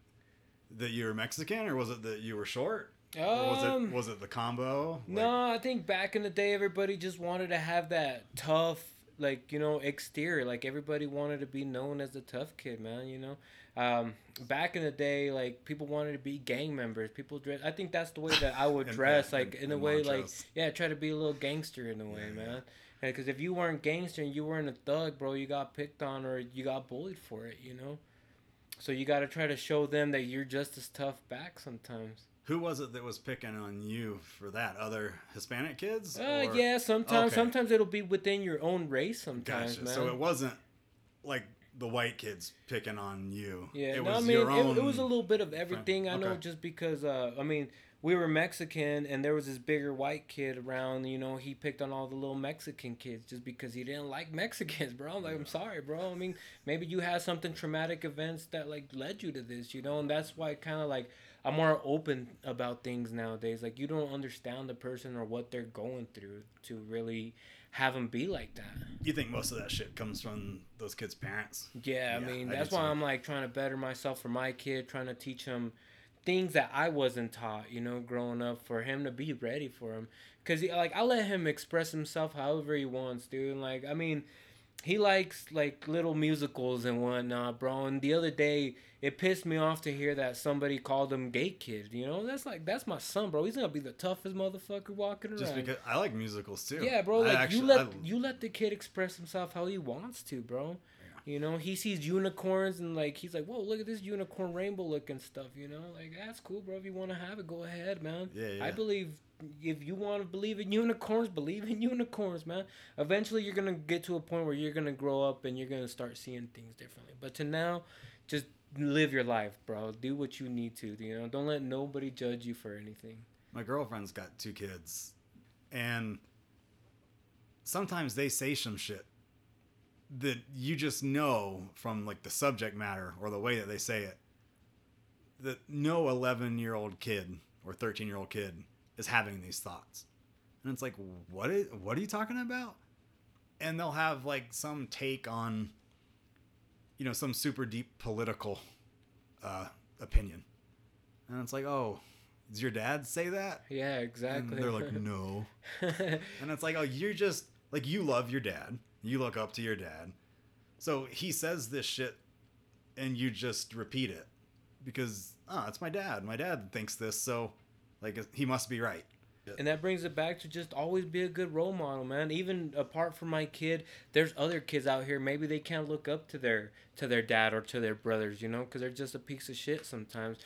that you were Mexican, or was it that you were short? Or was Um, it was it the combo? Like, No, I think back in the day, everybody just wanted to have that tough, like you know, exterior. Like everybody wanted to be known as the tough kid, man. You know, um, back in the day, like people wanted to be gang members. People dress. I think that's the way that I would dress, like in, a way, like yeah, try to be a little gangster in a way, Yeah, yeah. man. Because if you weren't gangster and you weren't a thug, bro, you got picked on or you got bullied for it. You know. So you got to try to show them that you're just as tough back sometimes. Who was it that was picking on you for that? Other Hispanic kids? Uh, or- yeah, sometimes Okay. sometimes it'll be within your own race. Sometimes, Gotcha. man. So it wasn't like the white kids picking on you. yeah, it no, was I mean your own. it, it was a little bit of everything. I know just because uh, I mean we were Mexican and there was this bigger white kid around. You know, he picked on all the little Mexican kids just because he didn't like Mexicans, bro. I'm like, I'm sorry, bro. I mean, maybe you had something traumatic events that like led you to this, you know, and that's why kind of like I'm more open about things nowadays. Like you don't understand the person or what they're going through to really have them be like that. You think most of that shit comes from those kids' parents? Yeah, I mean I that's why too. I'm like trying to better myself for my kid, trying to teach him things that I wasn't taught, you know, growing up for him to be ready for him. Cause he, like I let him express himself however he wants, dude. And, like I mean, he likes like little musicals and whatnot, bro. And the other day, it pissed me off to hear that somebody called him gay kid. You know, that's like that's my son, bro. He's gonna be the toughest motherfucker walking around. Just because I like musicals too. Yeah, bro. Like actually- you let I- you let the kid express himself how he wants to, bro. You know, he sees unicorns and like he's like, "Whoa, look at this unicorn rainbow looking stuff." You know, like that's cool, bro. If you want to have it, go ahead, man. Yeah, yeah. I believe if you want to believe in unicorns, believe in unicorns, man. Eventually, you're gonna get to a point where you're gonna grow up and you're gonna start seeing things differently. But to now, just live your life, bro. Do what you need to. You know, don't let nobody judge you for anything. my girlfriend's got two kids, and sometimes they say some shit that you just know from like the subject matter or the way that they say it that no 11 year old kid or 13 year old kid is having these thoughts. And it's like, what is, what are you talking about? And they'll have like some take on, you know, some super deep political uh, opinion. And it's like, oh, does your dad say that? Yeah, And exactly. they're like, no. And it's like, oh, you're just like you love your dad. You look up to your dad. So he says this shit and you just repeat it because oh, it's my dad. My dad thinks this, so like he must be right. And that brings it back to just always be a good role model, man. Even apart from my kid, there's other kids out here. Maybe they can't look up to their to their dad or to their brothers, you know, because they're just a piece of shit sometimes.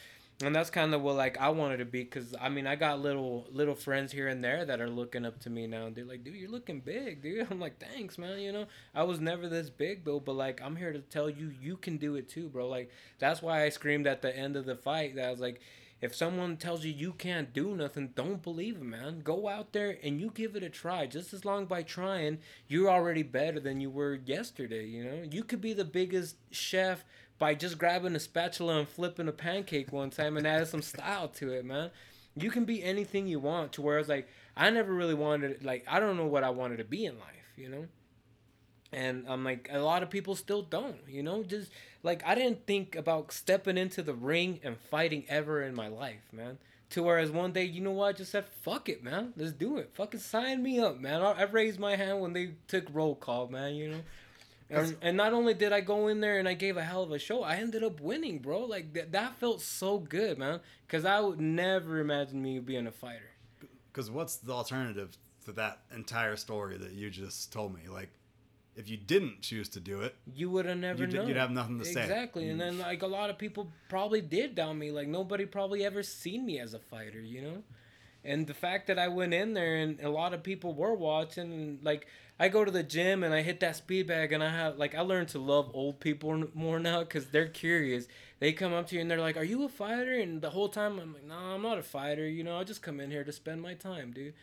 And that's kind of what like I wanted to be, because I mean I got little little friends here and there that are looking up to me now. and They're like, dude, you're looking big, dude. I'm like, thanks, man. You know, I was never this big though, but like I'm here to tell you, you can do it too, bro. Like that's why I screamed at the end of the fight that I was like, if someone tells you you can't do nothing, don't believe them, man. Go out there and you give it a try. Just as long by trying, you're already better than you were yesterday, you know? You could be the biggest chef by just grabbing a spatula and flipping a pancake one time and adding some style to it, man. You can be anything you want to where it's like I never really wanted like I don't know what I wanted to be in life, you know? And I'm like, a lot of people still don't, you know? Just like, I didn't think about stepping into the ring and fighting ever in my life, man. To whereas one day, you know what? I just said, fuck it, man. Let's do it. Fucking sign me up, man. I, I raised my hand when they took roll call, man, you know? And, and not only did I go in there and I gave a hell of a show, I ended up winning, bro. Like, th- that felt so good, man. Because I would never imagine me being a fighter. Because what's the alternative to that entire story that you just told me? Like, if you didn't choose to do it, you would have never You'd- known. you'd have nothing to say. Exactly, and then like a lot of people probably did down me. Like nobody probably ever seen me as a fighter, you know. And the fact that I went in there and a lot of people were watching, like I go to the gym and I hit that speed bag, and I have like I learned to love old people more now because they're curious. They come up to you and they're like, "Are you a fighter?" And the whole time I'm like, "No, I'm not a fighter. You know, I just come in here to spend my time, dude."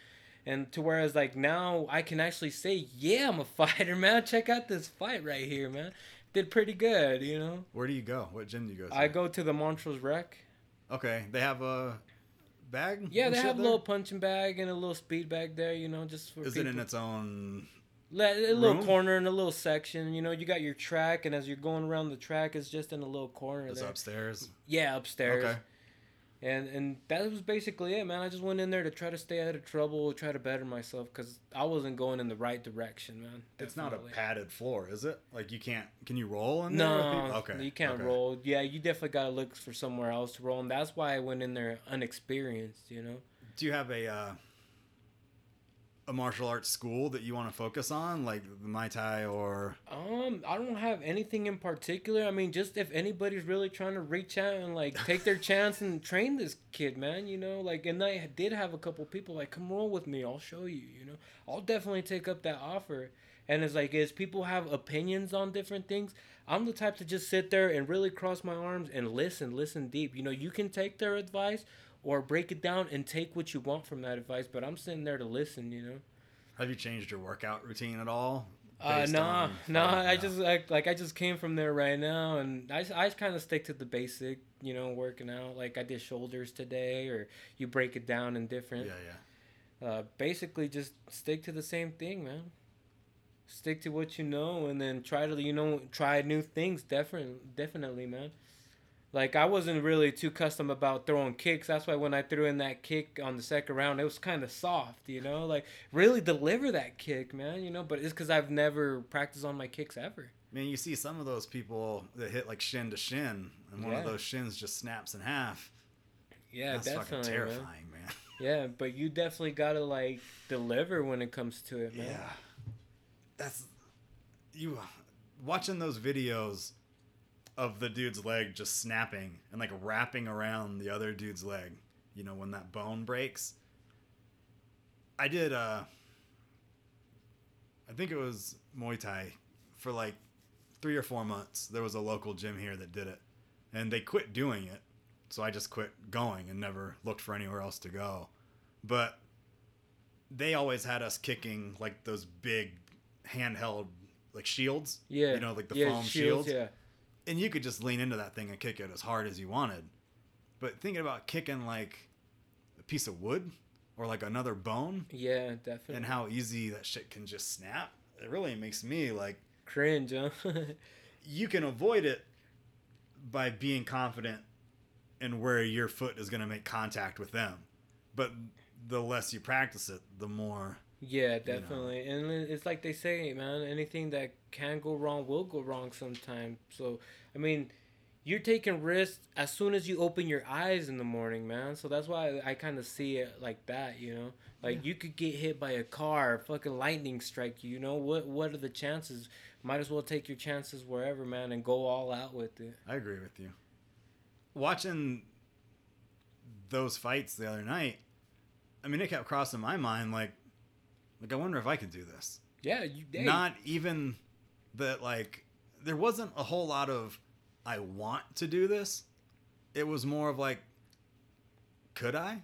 And to whereas like now I can actually say, yeah, I'm a fighter, man. Check out this fight right here, man. Did pretty good, you know. where do you go? What gym do you go to? I go to the Montrose Rec. Okay, they have a bag. Yeah, they have a little punching bag and a little speed bag there, you know, just for Is it in its own? A little room? corner in a little section, you know. You got your track, and as you're going around the track, it's just in a little corner It's there. upstairs. Yeah, upstairs. Okay. And and that was basically it, man. I just went in there to try to stay out of trouble, try to better myself, because I wasn't going in the right direction, man. It's not a padded floor, is it? Like you can't. Can you roll in there? No, Okay. you can't okay. roll. Yeah, you definitely gotta look for somewhere else to roll, and that's why I went in there unexperienced. You know. Do you have a uh, a martial arts school that you want to focus on, like the Muay Thai or? Um, I don't have anything in particular. I mean, just if anybody's really trying to reach out and like take their chance and train this kid, man, you know, like, and I did have a couple people like, come roll with me, I'll show you, you know, I'll definitely take up that offer. And it's like, as people have opinions on different things, I'm the type to just sit there and really cross my arms and listen, listen deep. You know, you can take their advice or break it down and take what you want from that advice, but I'm sitting there to listen, you know. Have you changed your workout routine at all? Uh, no, on no. fighting? I just like like I just came from there right now, and I I kind of stick to the basic, you know, working out. Like I did shoulders today, or you break it down in different. Yeah, yeah. Uh, basically, just stick to the same thing, man. Stick to what you know, and then try to you know try new things. Definitely, definitely, man. Like I wasn't really too custom about throwing kicks. That's why when I threw in that kick on the second round, it was kind of soft, you know. Like really deliver that kick, man. You know, but it's because I've never practiced on my kicks ever. Man, you see some of those people that hit like shin to shin, and one of those shins just snaps in half. Yeah, That's fucking definitely, man. terrifying, man. Yeah, but you definitely gotta like deliver when it comes to it, man. Yeah. That's you watching those videos of the dude's leg just snapping and like wrapping around the other dude's leg, you know, when that bone breaks. I did uh I think it was Muay Thai for like 3 or 4 months. There was a local gym here that did it and they quit doing it. So I just quit going and never looked for anywhere else to go. But they always had us kicking like those big handheld like shields. Yeah, You know, like the yeah, foam shields. Yeah, And you could just lean into that thing and kick it as hard as you wanted. But thinking about kicking like a piece of wood, or like another bone Yeah, definitely. and how easy that shit can just snap. It really makes me like cringe, huh? you can avoid it by being confident in where your foot is going to make contact with them. But the less you practice it, the more yeah, definitely. And it's like they say, man, anything that can go wrong will go wrong sometime. So, I mean, you're taking risks as soon as you open your eyes in the morning, man. So that's why I kind of see it like that, you know? Like you could get hit by a car, fucking lightning strike you, you know? What what are the chances? Might as well take your chances wherever, man, and go all out with it. I agree with you. Watching those fights the other night, I mean, it kept crossing my mind like, like I wonder if I could do this. Yeah, you Not even that like there wasn't a whole lot of I want to do this. It was more of like, could I?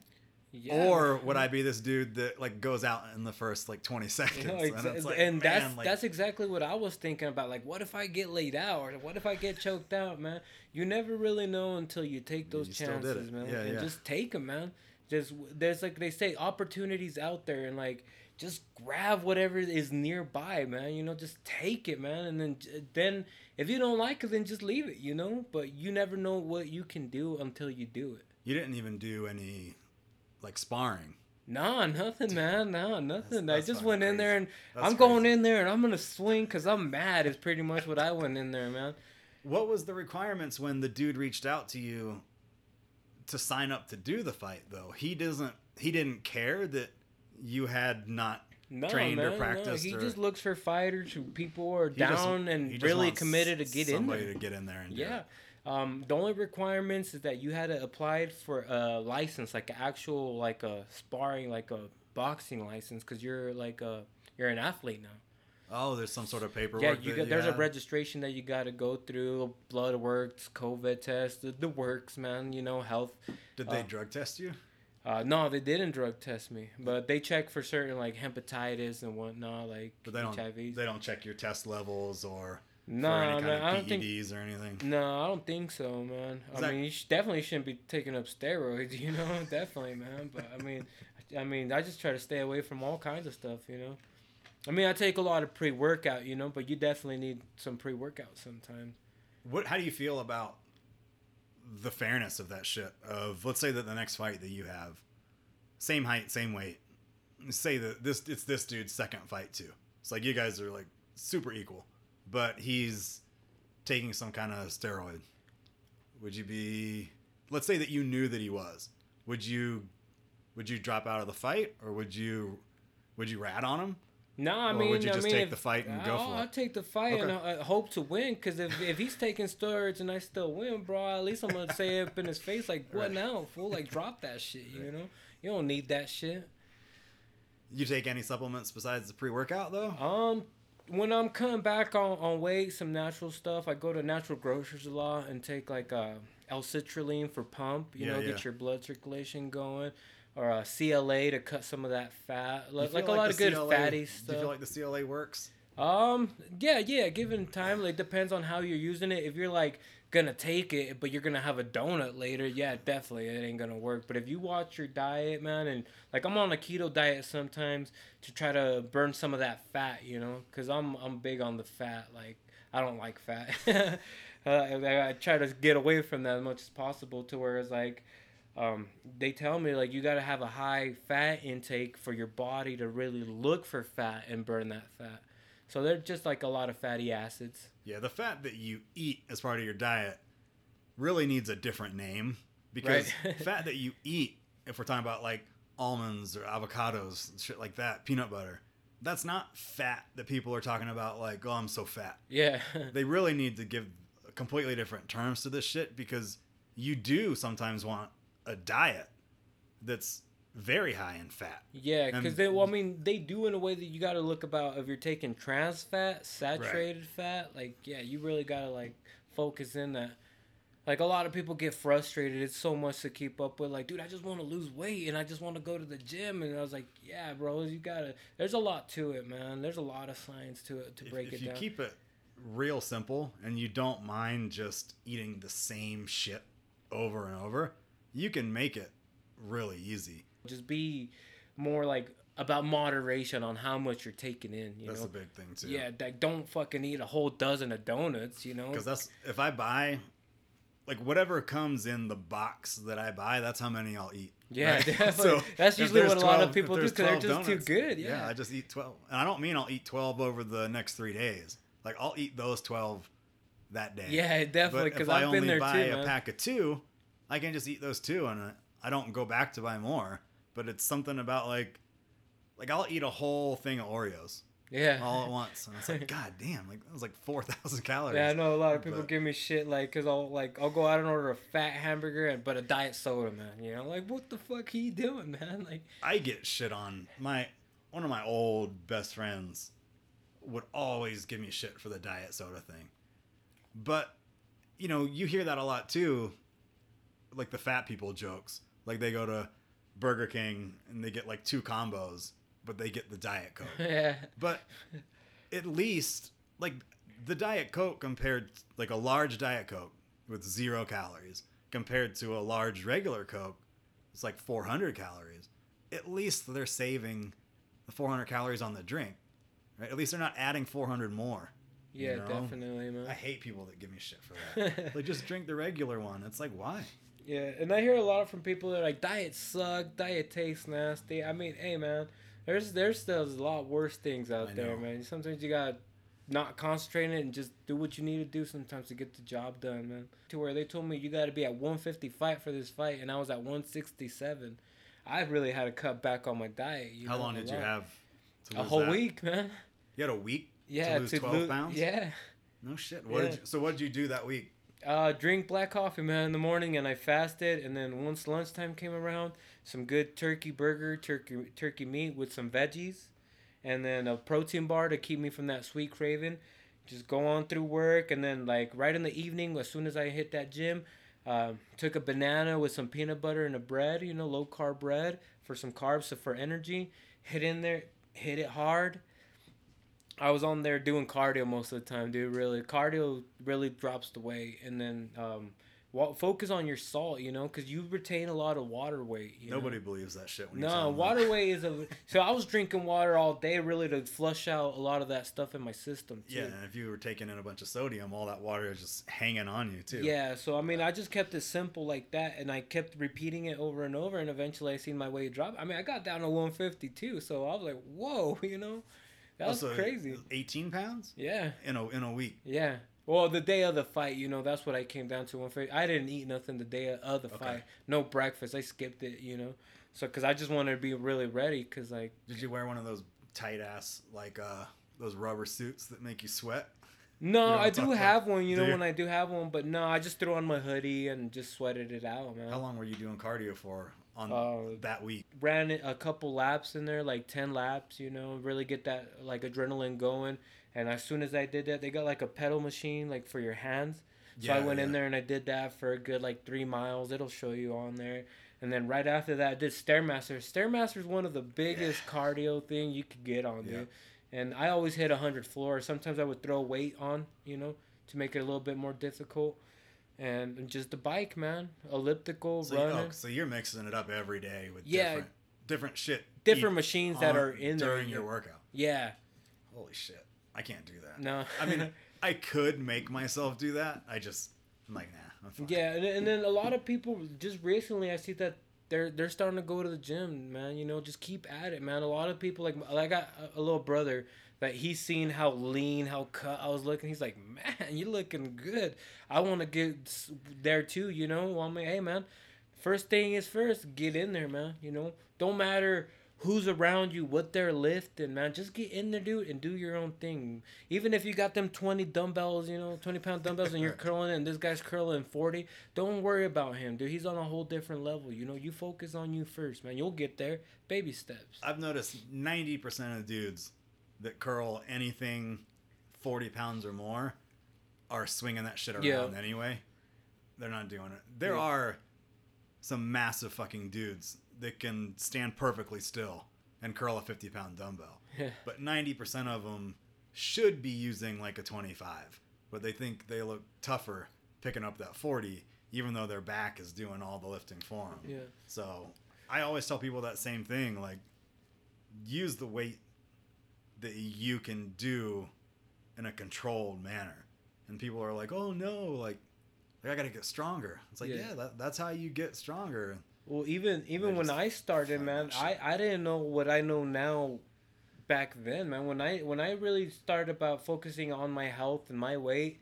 yeah. Or would I be this dude that like goes out in the first like 20 seconds? Know, and exa- it's and, like, that's like, that's exactly what I was thinking about. Like, what if I get laid out, or what if I get choked out, man? You never really know until you take those You chances, man. Yeah, and yeah. just take them, man. Just there's like they say, opportunities out there, and like just grab whatever is nearby, man. You know, just take it, man. And then then if you don't like it, then just leave it, you know. But you never know what you can do until you do it. you didn't even do any like sparring. Nah, nothing, man. Nah, nothing. I that's just fucking went in there and That's I'm going in there and I'm gonna swing because I'm mad. Is pretty much what I went in there, man. What was the requirements when the dude reached out to you to sign up to do the fight though? He doesn't he didn't care that you had not No, trained man. or practiced no. He or just looks for fighters who people are he just- down and really committed to get in somebody there. to get in there and do Yeah. Um, the only requirements is that you had to apply for a license, like an actual, like a sparring, like a boxing license, because you're like a you're an athlete now. Oh, there's some sort of paperwork. Yeah, you got there's a registration that you got to go through, blood works, COVID test, the, the works, man. You know, health. Did they uh, drug test you? Uh, no, they didn't drug test me, but they check for certain like hepatitis and whatnot, like But they don't HIVs. they don't check your test levels or no, for any kind man, of I don't think. PEDs or anything. No, I don't think so, man. Is I that- mean, you sh- definitely shouldn't be taking up steroids, you know, definitely, man. But I mean, I mean, I just try to stay away from all kinds of stuff, you know. I mean, I take a lot of pre-workout, you know, but you definitely need some pre-workout sometimes. What? How do you feel about the fairness of that shit? Of let's say that the next fight that you have, same height, same weight. Say that this it's this dude's second fight too. It's like you guys are like super equal, but he's taking some kind of steroid. Would you be? Let's say that you knew that he was. Would you? Would you drop out of the fight, or would you? Would you rat on him? No, I Or mean, would you I just mean, take if- the fight and go I'll, for I'll take the fight and Okay. I, I hope to win. Cause if, if he's taking steroids and I still win, bro, at least I'm gonna say up in his face like, "What Right. now, fool? Like, drop that shit." You know, you don't need that shit. You take any supplements besides the pre-workout though? Um, when I'm cutting back on, on weight, some natural stuff, I go to natural grocers a lot and take like uh, L-citrulline for pump, you Yeah, know, yeah. get your blood circulation going, or a CLA to cut some of that fat, like, like a lot of good CLA fatty Do you feel like the CLA works? Um, yeah, yeah. Given time, like depends on how you're using it. If you're like gonna take it, but you're gonna have a donut later, yeah, definitely it ain't gonna work. But if you watch your diet, man, and like I'm on a keto diet sometimes to try to burn some of that fat, you know, cause I'm I'm big on the fat. Like I don't like fat. uh, I, I try to get away from that as much as possible. To where it's like. Um, they tell me like you got to have a high fat intake for your body to really look for fat and burn that fat. So they're just like a lot of fatty acids. Yeah, the fat that you eat as part of your diet really needs a different name because Right. fat that you eat, if we're talking about like almonds or avocados, shit like that, peanut butter, that's not fat that people are talking about like, oh, I'm so fat. Yeah. They really need to give completely different terms to this shit because you do sometimes want a diet that's very high in fat. yeah, because they, well, I mean, they do in a way that you got to look about if you're taking trans fat, saturated fat. Like, yeah, you really got to like focus in that. Like a lot of people get frustrated. It's so much to keep up with. Like, dude, I just want to lose weight and I just want to go to the gym. And I was like, yeah, bro, you gotta. There's a lot to it, man. There's a lot of science to it to If- break if, it you down. keep it real simple and you don't mind just eating the same shit over and over, you can make it really easy. just be more like about moderation on how much you're taking in. You That's know, a big thing too. yeah, like don't fucking eat a whole dozen of donuts. You know, Because that's if I buy, like whatever comes in the box that I buy, that's how many I'll eat. Yeah, right? definitely. That's usually what a lot of people do there's 'cause they're 12 just too good, yeah. I just eat twelve, and I don't mean I'll eat twelve over the next three days. Like I'll eat those twelve that day. yeah, definitely. Because if I I've only been there buy too, a man. pack of two, I can just eat those two, and I don't go back to buy more. But it's something about like, like I'll eat a whole thing of Oreos yeah. all at once, and it's like, god damn, like that was like four thousand calories. Yeah, I know a lot of people But- give me shit like, cause I'll like I'll go out and order a fat hamburger and but a diet soda, man. You know, like what the fuck are you doing, man? Like, I get shit on my one of my old best friends would always give me shit for the diet soda thing. But you know, you hear that a lot too, like the fat people jokes. Like they go to Burger King and they get like two combos, but they get the diet coke. yeah, but at least like the diet coke compared like a large diet coke with zero calories compared to a large regular coke it's like 400 calories at least they're saving the 400 calories on the drink right at least they're not adding 400 more you yeah, know? definitely, man. i hate people that give me shit for that like just drink the regular one it's like why Yeah, and I hear a lot from people that are like diet suck, diet tastes nasty. I mean, hey man, there's there's still a lot worse things out I there, know. man. Sometimes you gotta not concentrate on it and just do what you need to do sometimes to get the job done, man. To where they told me you gotta be at 150 fight for this fight, and I was at 167. I really had to cut back on my diet. You how know, long did you have to A whole that? week, man. you had a week Yeah, to lose 12 lo- pounds Yeah. no shit what Yeah. did you, so what did you do that week Uh, drink black coffee, man, in the morning, and I fasted. And then once lunchtime came around, some good turkey burger, turkey turkey meat with some veggies, and then a protein bar to keep me from that sweet craving. Just go on through work, and then like right in the evening, as soon as I hit that gym, um, took a banana with some peanut butter and a bread, you know, low carb bread for some carbs, so for energy. Hit in there, hit it hard. I was on there doing cardio most of the time, dude. Really, cardio really drops the weight, and then um, focus on your salt, you know, because you retain a lot of water weight. You know? nobody believes that shit when No, water weight is a. So I was drinking water all day, really, to flush out a lot of that stuff in my system. Too. Yeah, and if you were taking in a bunch of sodium, all that water is just hanging on you too. Yeah, so I mean, I just kept it simple like that, and I kept repeating it over and over, and eventually I seen my weight drop. I mean, I got down to 152, so I was like, "Whoa," you know, that was Also, crazy. 18 pounds Yeah, in a in a week. yeah. Well, the day of the fight, you know, that's what I came down to. 150. I didn't eat nothing the day of the Okay. fight. No breakfast. I skipped it, you know, so because I just wanted to be really ready, because like, Did you wear one of those tight ass like uh those rubber suits that make you sweat? no, You know I do have one, you Do know, you? when I do have one, but no, I just threw on my hoodie and just sweated it out, man. How long were you doing cardio for on Uh, that week? ran a couple laps in there, like ten laps, you know, really get that like adrenaline going. And as soon as I did that, they got like a pedal machine like for your hands. So I Yeah, went in there and I did that for a good like three miles. It'll show you on there. And then right after that, I did Stairmaster. Stairmaster is one of the biggest cardio thing you could get on, Yeah. dude. And I always hit 100 floor. Sometimes I would throw weight on, you know, to make it a little bit more difficult. And just the bike, man. Elliptical, So, you, oh, running. oh, so you're mixing it up every day with Yeah. different different shit. Different machines that are in there. during your workout. Yeah. Holy shit. I can't do that. No. I mean, I could make myself do that. I just I'm like, nah, I'm fine. yeah, and, and then a lot of people just recently I see that they're they're starting to go to the gym, man. You know, just keep at it, man. A lot of people like I got a little brother that he's seen how lean, how cut I was looking. He's like, man, you're looking good. I want to get there too. You know, well, I'm like, hey, man. First thing is first, get in there, man. You know, don't matter who's around you, what they're lifting, man. Just get in there, dude, and do your own thing. Even if you got them 20 dumbbells, you know, 20 pound dumbbells, and you're curling, and this guy's curling 40, don't worry about him, dude. He's on a whole different level. You know, you focus on you first, man. You'll get there. Baby steps. I've noticed 90% of dudes that curl anything 40 pounds or more are swinging that shit around Yeah. anyway. They're not doing it. There Yeah. are some massive fucking dudes that can stand perfectly still and curl a 50 pound dumbbell. Yeah. But 90% of them should be using like a 25, but they think they look tougher picking up that 40, even though their back is doing all the lifting for them. Yeah. So I always tell people that same thing. Like, use the weight that you can do in a controlled manner. And people are like, "Oh no, like like I got to get stronger." It's like, Yeah. "Yeah, that, that's how you get stronger." Well, even even They when I started, man, I. I didn't know what I know now back then, man. When I when I really started about focusing on my health and my weight,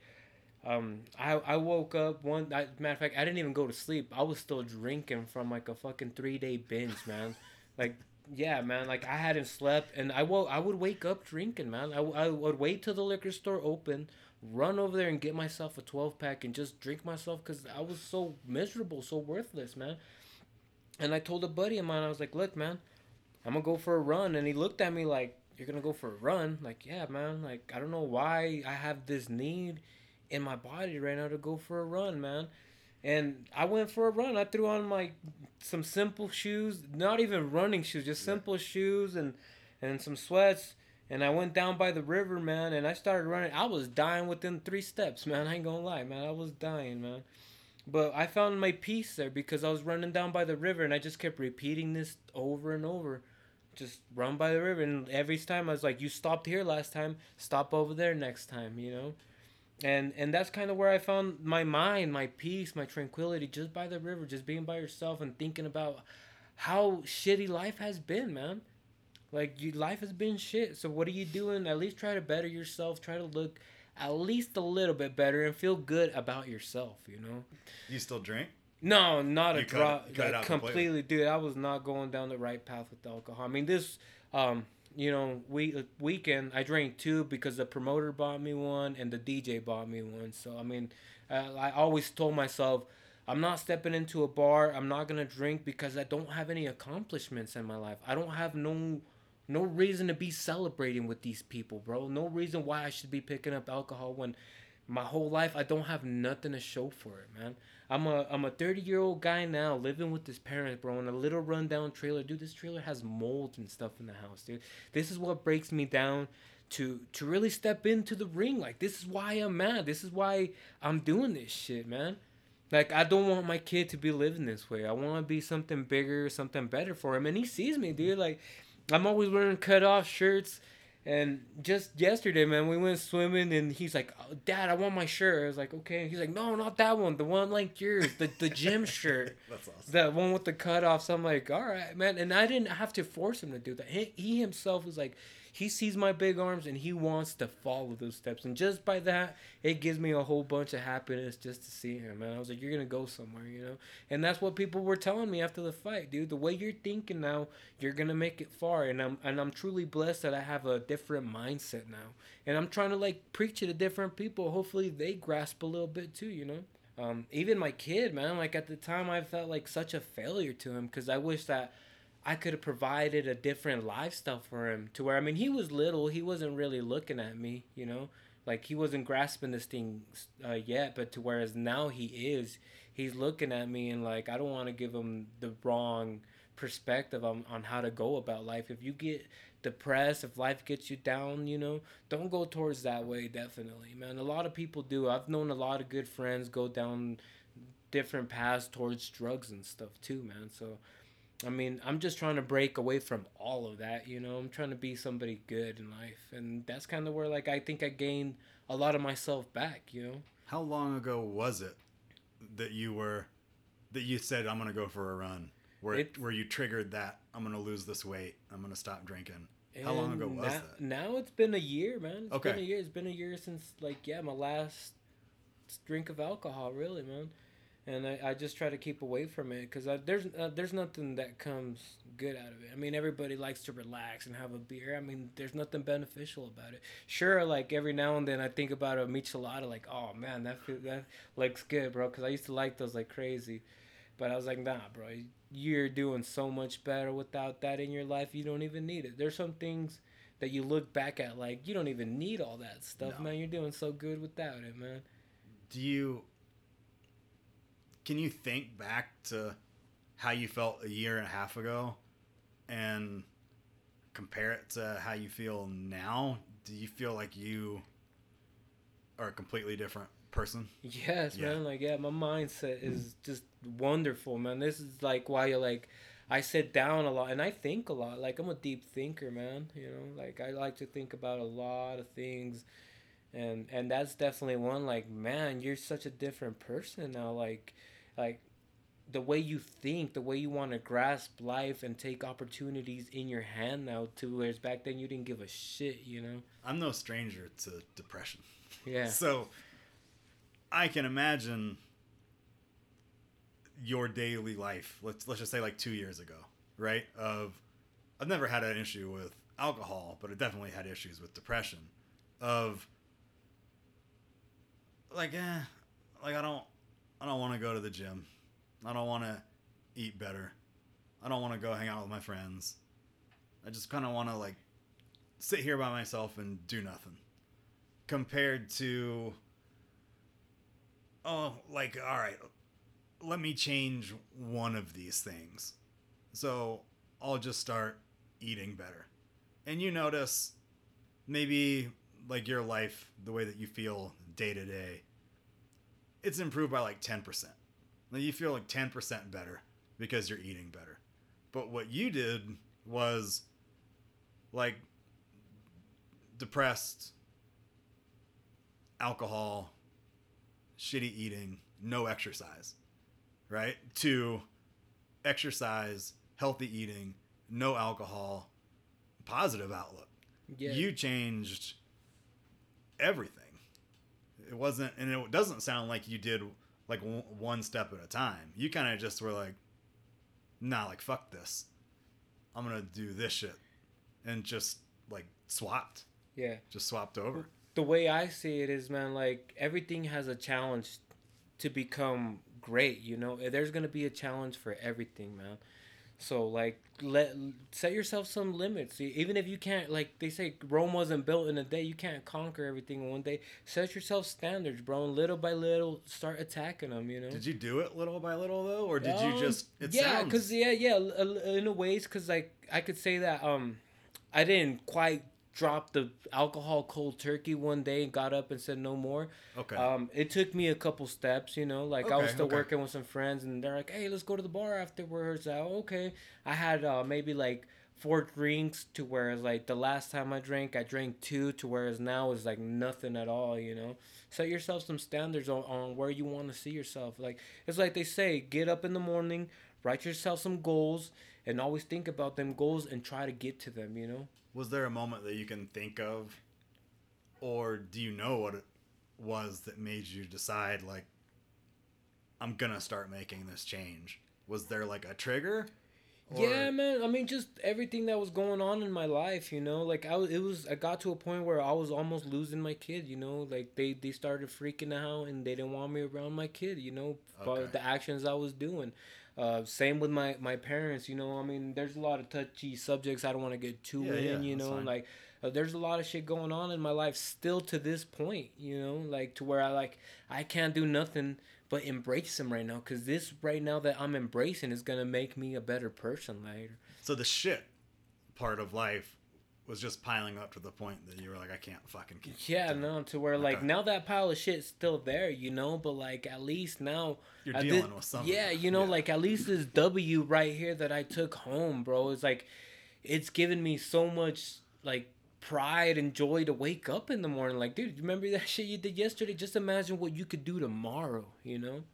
um, I I woke up one. I, matter of fact, I didn't even go to sleep. I was still drinking from like a fucking three day binge, man. like yeah, man. Like I hadn't slept, and I woke. I would wake up drinking, man. I, I would wait till the liquor store open, run over there and get myself a twelve pack and just drink myself because I was so miserable, so worthless, man. And I told a buddy of mine, I was like, "Look, man, I'm gonna go for a run." And he looked at me like, "You're gonna go for a run?" Like, yeah, man. Like, I don't know why I have this need in my body right now to go for a run, man. And I went for a run. I threw on like some simple shoes, not even running shoes, just simple shoes and and some sweats. And I went down by the river, man, and I started running. I was dying within three steps, man. I ain't gonna lie, man. I was dying, man. But I found my peace there because I was running down by the river and I just kept repeating this over and over. Just run by the river and every time I was like, You stopped here last time, stop over there next time, you know? And and that's kind of where I found my mind, my peace, my tranquility just by the river, just being by yourself and thinking about how shitty life has been, man. Like you life has been shit. So what are you doing? At least try to better yourself, try to look at least a little bit better and feel good about yourself, you know? You still drink? No, not a You cut drop. it- cut it like completely, completely. dude. I was not going down the right path with alcohol. I mean, this, um, you know, we weekend I drank two because the promoter bought me one and the DJ bought me one. So I mean, uh, I always told myself. I'm not stepping into a bar. I'm not gonna drink because I don't have any accomplishments in my life. I don't have no no reason to be celebrating with these people, bro. No reason why I should be picking up alcohol when my whole life I don't have nothing to show for it, man. I'm a I'm a 30 year old guy now living with his parents, bro, in a little rundown trailer. Dude, this trailer has mold and stuff in the house, dude. This is what breaks me down to to really step into the ring. Like this is why I'm mad. This is why I'm doing this shit, man. Like I don't want my kid to be living this way. I want to be something bigger, something better for him. And he sees me, dude. Like I'm always wearing cut off shirts. And just yesterday, man, we went swimming, and he's like, oh, "Dad, I want my shirt." I was like, "Okay." He's like, "No, not that one. The one like yours, the the gym shirt, That's awesome. that one with the cutoffs." I'm like, "All right, man." And I didn't have to force him to do that. He, he himself was like, he sees my big arms and he wants to follow those steps. And just by that, it gives me a whole bunch of happiness just to see him, man. I was like, "You're gonna go somewhere," you know. And that's what people were telling me after the fight, dude. The way you're thinking now, you're gonna make it far. And I'm and I'm truly blessed that I have a different mindset now. And I'm trying to like preach it to different people. Hopefully they grasp a little bit too, you know. Um, even my kid, man. Like at the time, I felt like such a failure to him because I wish that I could have provided a different lifestyle for him. To where I mean, he was little. He wasn't really looking at me, you know. Like he wasn't grasping this thing uh, yet, but to whereas now he is, he's looking at me and like I don't want to give him the wrong perspective on, on how to go about life. If you get depressed, if life gets you down, you know, don't go towards that way. Definitely, man. A lot of people do. I've known a lot of good friends go down different paths towards drugs and stuff too, man. So. I mean, I'm just trying to break away from all of that, you know. I'm trying to be somebody good in life, and that's kind of where like I think I gained a lot of myself back, you know. How long ago was it that you were that you said I'm gonna go for a run? Where It- where you triggered that I'm gonna lose this weight. I'm gonna stop drinking. How long ago was now, that? Now it's been a year, man. It's been Okay. a year. It's been a year since like yeah, my last drink of alcohol, really, man. And I, I just try to keep away from it because there's uh, there's nothing that comes good out of it. I mean, everybody likes to relax and have a beer. I mean, there's nothing beneficial about it. Sure, like every now and then I think about a michelada, like oh man, that feel, that looks good, bro. Because I used to like those like crazy, but I was like nah, bro. You're doing so much better without that in your life. You don't even need it. There's some things that you look back at like you don't even need all that stuff, No. man. You're doing so good without it, man. Do you can you think back to how you felt a year and a half ago and compare it to how you feel now? Do you feel like you are a completely different person? Yes, Yeah. man. Like, yeah, my mindset is just wonderful, man. This is like why you're like, I sit down a lot and I think a lot. Like I'm a deep thinker, man. You know, like I like to think about a lot of things, and and that's definitely one. Like, man, you're such a different person now. Like, like the way you think, the way you want to grasp life and take opportunities in your hand now. To whereas back then you didn't give a shit. You know. I'm no stranger to depression. Yeah. So I can imagine your daily life. Let's let's just say like 2 years ago, right? Of I've never had an issue with alcohol, but I definitely had issues with depression. Of like eh, like I don't I don't want to go to the gym. I don't want to eat better. I don't want to go hang out with my friends. I just kind of want to like sit here by myself and do nothing. Compared to oh, like all right, let me change one of these things. So, I'll just start eating better. And you notice maybe like your life, the way that you feel day to day, it's improved by like 10%. Like you feel like 10% better because you're eating better. But what you did was like depressed, alcohol, shitty eating, no exercise, right? To exercise, healthy eating, no alcohol, positive outlook. Yeah. You changed everything. It wasn't, and it doesn't sound like you did like w- one step at a time. You kind of just were like, nah, like fuck this. I'm gonna do this shit, and just like swapped, yeah. just swapped over. the way I see it is, man, like everything has a challenge to become great. You know, there's gonna be a challenge for everything, man. So like, let set yourself some limits. Even if you can't, like they say, Rome wasn't built in a day. You can't conquer everything in one day. Set yourself standards, bro, and little by little start attacking them. You know. Did you do it little by little though, or did you Um, just? It yeah, sounds- because yeah, yeah, in a ways, because like I could say that um, I didn't quite drop the alcohol cold turkey one day and got up and said no more. Okay. Um, it took me a couple steps, you know. Like I was still okay. working with some friends, and they're like, "Hey, let's go to the bar afterwards." I, okay, I had uh, maybe like four drinks to whereas like the last time I drank, I drank two to whereas now is like nothing at all. You know, set yourself some standards on, on where you want to see yourself. Like it's like they say, get up in the morning, write yourself some goals, and always think about them goals and try to get to them. You know. Was there a moment that you can think of, or do you know what it was that made you decide like, I'm gonna start making this change? Was there like a trigger? Or- Yeah, man. I mean, just everything that was going on in my life, you know. Like I, was, it was. I got to a point where I was almost losing my kid. You know, like they they started freaking out and they didn't want me around my kid. You know, Okay. the actions I was doing. Uh, same with my my parents. You know, I mean, there's a lot of touchy subjects. I don't want to get too Yeah, in. yeah, you know, fine. like uh, there's a lot of shit going on in my life still to this point. You know, like to where I like I can't do nothing but embrace them right now because this right now that I'm embracing is gonna make me a better person later. So the shit part of life was just piling up to the point that you were like, I can't fucking keep. Yeah, no, to where like Okay. now that pile of shit's still there, you know, but like at least now You're dealing did- with something. Yeah, you know, Yeah. like at least this W right here that I took home, bro, is like it's given me so much like pride and joy to wake up in the morning. Like, dude, remember that shit you did yesterday? Just imagine what you could do tomorrow, you know?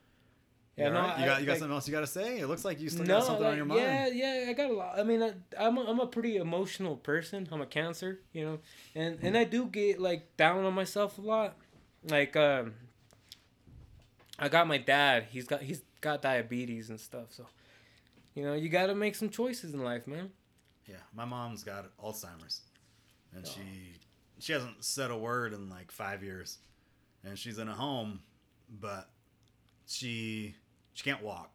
You, all right? you I- got you got something else you got to say? It looks like you still no, got something like, on your mind. Yeah, yeah, I got a lot. I mean, I, I'm a, I'm a pretty emotional person. I'm a Cancer, you know, and and I do get like down on myself a lot. Like, um, I got my dad. He's got he's got diabetes and stuff. So, you know, you got to make some choices in life, man. Yeah, my mom's got Alzheimer's, and Oh. she she hasn't said a word in like five years, and she's in a home, but she she can't walk,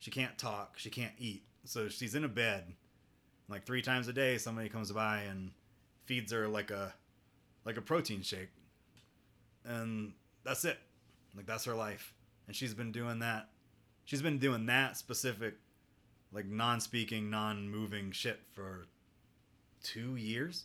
she can't talk, she can't eat, so she's in a bed, like three times a day. Somebody comes by and feeds her like a like a protein shake, and that's it, like that's her life, and she's been doing that. She's been doing that specific like non-speaking, non-moving shit for two years.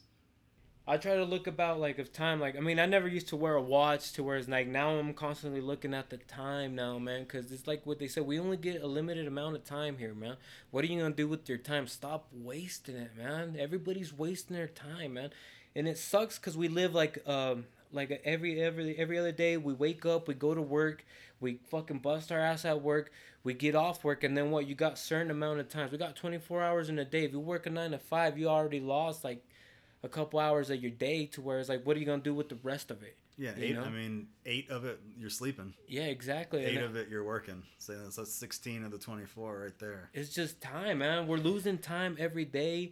I try to look about like of time. Like I mean, I never used to wear a watch to where it's like now I'm constantly looking at the time now, man. Because it's like what they said. We only get a limited amount of time here, man. What are you gonna do with your time? Stop wasting it, man. Everybody's wasting their time, man. And it sucks because we live like um like every every every other day. We wake up, we go to work, we fucking bust our ass at work. We get off work, and then what? You got certain amount of times. We got 24 hours in a day. If you work a nine to five, you already lost like a couple hours of your day to where it's like, what are you gonna do with the rest of it? Yeah, You eight. know? I mean, eight of it you're sleeping. Yeah, exactly. Eight And of it you're working. So that's, that's 16 of the 24 right there. it's just time, man. We're losing time every day,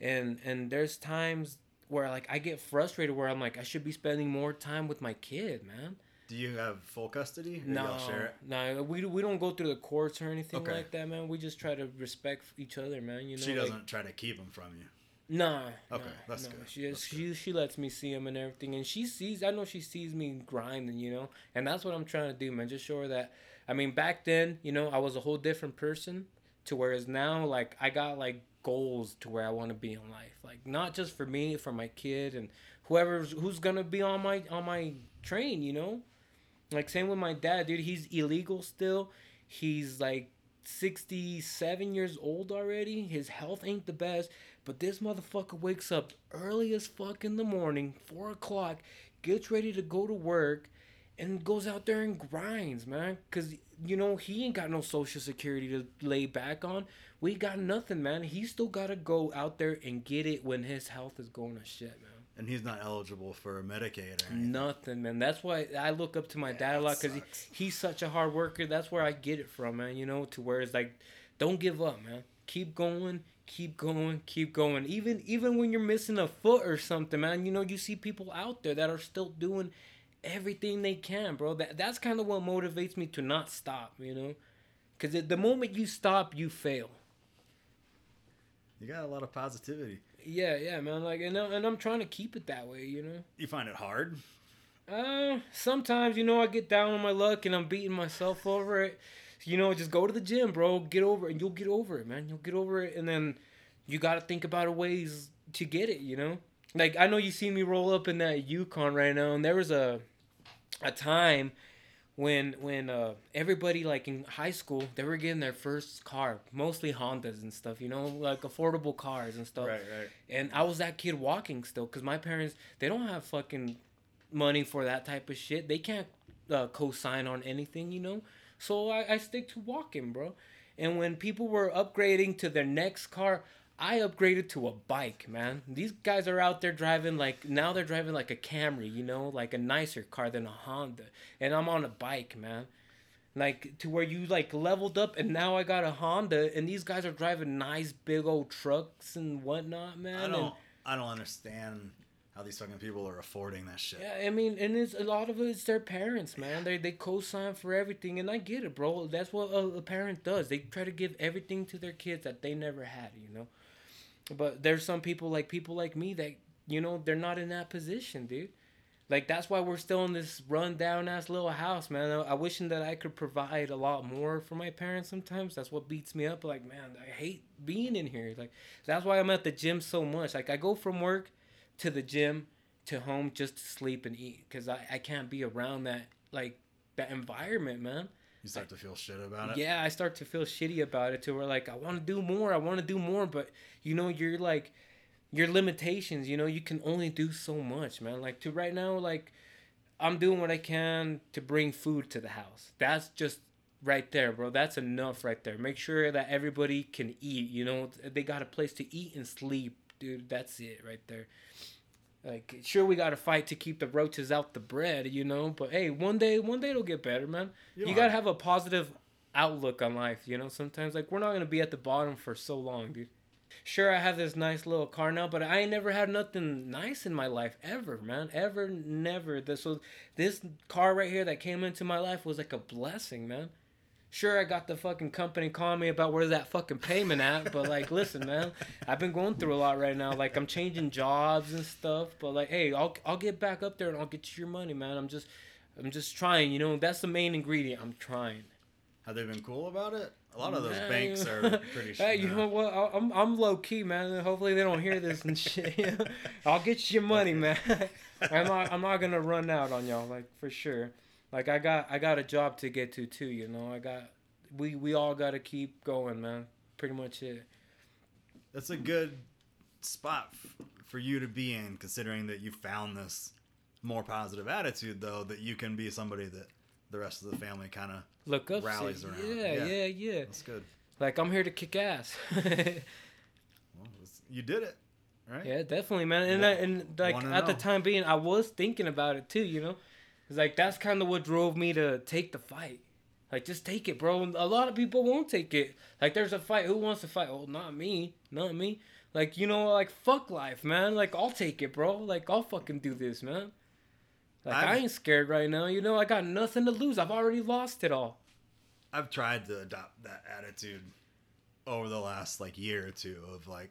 and and there's times where like I get frustrated where I'm like I should be spending more time with my kid, man. Do you have full custody? No, share no, we we don't go through the courts or anything Okay. like that, man. We just try to respect each other, man. You know, she doesn't try to keep them from you. Nah. Okay, nah, that's no. good, She just, that's she she lets me see him and everything, and she sees. I know she sees me grinding, you know, and that's what I'm trying to do, man. Just show her that. I mean, back then, you know, I was a whole different person, to whereas now, like, I got like goals to where I want to be in life, like not just for me, for my kid and whoever's who's gonna be on my on my train, you know. Like same with my dad, dude. He's illegal still. He's like 67 years old already. His health ain't the best. But this motherfucker wakes up early as fuck in the morning, 4 o'clock, gets ready to go to work, and goes out there and grinds, man. Because, you know, he ain't got no social security to lay back on. We got nothing, man. He still got to go out there and get it when his health is going to shit, man. And he's not eligible for Medicaid or anything. Nothing, man. That's why I look up to my dad a lot because he, he's such a hard worker. That's where I get it from, man. You know, to where it's like, don't give up, man. Keep going, keep going, keep going. Even even when you're missing a foot or something, man. You know, you see people out there that are still doing everything they can, bro. That that's kind of what motivates me to not stop. You know, because the moment you stop, you fail. You got a lot of positivity. Yeah, yeah, man. Like, and I'm, and I'm trying to keep it that way. You know. You find it hard? Uh, sometimes you know I get down on my luck and I'm beating myself over it. You know, just go to the gym, bro. Get over it, and you'll get over it, man. You'll get over it, and then you got to think about ways to get it. You know, like I know you see me roll up in that Yukon right now, and there was a a time when when uh everybody like in high school they were getting their first car, mostly Hondas and stuff. You know, like affordable cars and stuff. right. right And I was that kid walking still because my parents they don't have fucking money for that type of shit. They can't uh, co-sign on anything, you know. So I, I stick to walking, bro. And when people were upgrading to their next car, I upgraded to a bike, man. These guys are out there driving like now they're driving like a Camry, you know, like a nicer car than a Honda. And I'm on a bike, man. Like to where you like leveled up and now I got a Honda and these guys are driving nice big old trucks and whatnot, man. I don't. I don't understand how these fucking people are affording that shit. Yeah, I mean, and it's a lot of it's their parents, man. They they co-sign for everything, and I get it, bro. That's what a, a parent does. They try to give everything to their kids that they never had, you know. But there's some people like people like me that you know they're not in that position, dude. Like that's why we're still in this run down ass little house, man. I, I wishing that I could provide a lot more for my parents. Sometimes that's what beats me up. Like, man, I hate being in here. Like that's why I'm at the gym so much. Like I go from work to the gym to home just to sleep and eat because I, I can't be around that like that environment man. You start to feel shit about it. yeah i start to feel shitty about it to where like i want to do more i want to do more but you know you're like your limitations you know you can only do so much man. Like to right now like i'm doing what i can to bring food to the house. That's just right there bro. That's enough right there. Make sure that everybody can eat you know? They got a place to eat and sleep dude that's it right there. Like sure we got to fight to keep the roaches out the bread you know but hey one day one day it'll get better man. You you, gotta have a positive outlook on life you know sometimes like we're not gonna be at the bottom for so long dude. Sure i have this nice little car now but i ain't never had nothing nice in my life ever man ever never. This was this car right here that came into my life was like a blessing man Sure, I got the fucking company calling me about where's that fucking payment at, but like, listen, man, I've been going through a lot right now. Like, I'm changing jobs and stuff, but like, hey, I'll I'll get back up there and I'll get you your money, man. I'm just, I'm just trying, you know. That's the main ingredient. I'm trying. Have they been cool about it? A lot of those Nah, banks you- are pretty. sh- hey, you know what? I'm I'm low key, man. Hopefully they don't hear this and shit. I'll get you your money, man. I'm not I'm not gonna run out on y'all, like for sure. Like I got I got a job to get to too. You know, I got we we all got to keep going, man. Pretty much it. That's a good spot f- for you to be in, considering that you found this more positive attitude, though, that you can be somebody that the rest of the family kind of. Look up, Rallies around. Yeah, Yeah. yeah, yeah. That's good. Like I'm here to kick ass. Well, you did it, right? Yeah, definitely, man. And I, and like at the time being, I was thinking about it too. You know, it's like that's kind of what drove me to take the fight. Like, just take it, bro. A lot of people won't take it. Like, there's a fight. Who wants to fight? Oh, not me. Not me. Like, you know, like fuck life, man. Like, I'll take it, bro. Like, I'll fucking do this, man. Like, I I've- ain't scared right now. You know, I got nothing to lose. I've already lost it all. I've tried to adopt that attitude over the last like year or two of like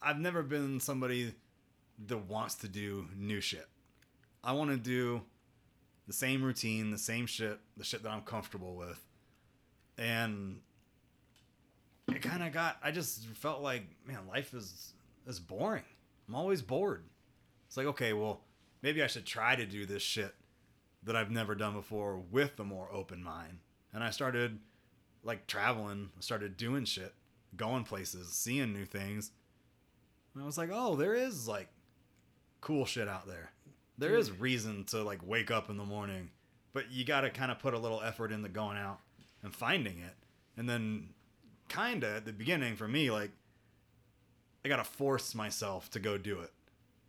I've never been somebody that wants to do new shit. I want to do the same routine, the same shit, the shit that I'm comfortable with. And it kind of got I just felt like, man, life is is boring. I'm always bored. It's like, okay, well, maybe I should try to do this shit that I've never done before with a more open mind. And I started like traveling, I started doing shit, going places, seeing new things. And I was like, oh, there is like cool shit out there. There is reason to like wake up in the morning, but you got to kind of put a little effort into going out and finding it. And then kind of at the beginning for me like I got to force myself to go do it.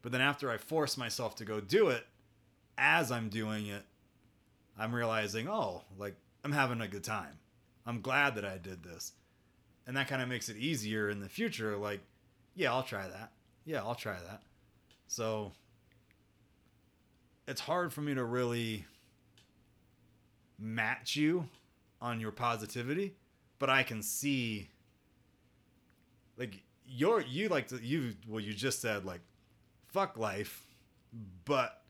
But then after I force myself to go do it, as I'm doing it, I'm realizing, oh, like I'm having a good time. I'm glad that I did this. And that kind of makes it easier in the future. Like, yeah, I'll try that. Yeah, I'll try that. So it's hard for me to really match you on your positivity, but I can see like you're you like to you well you just said like fuck life, but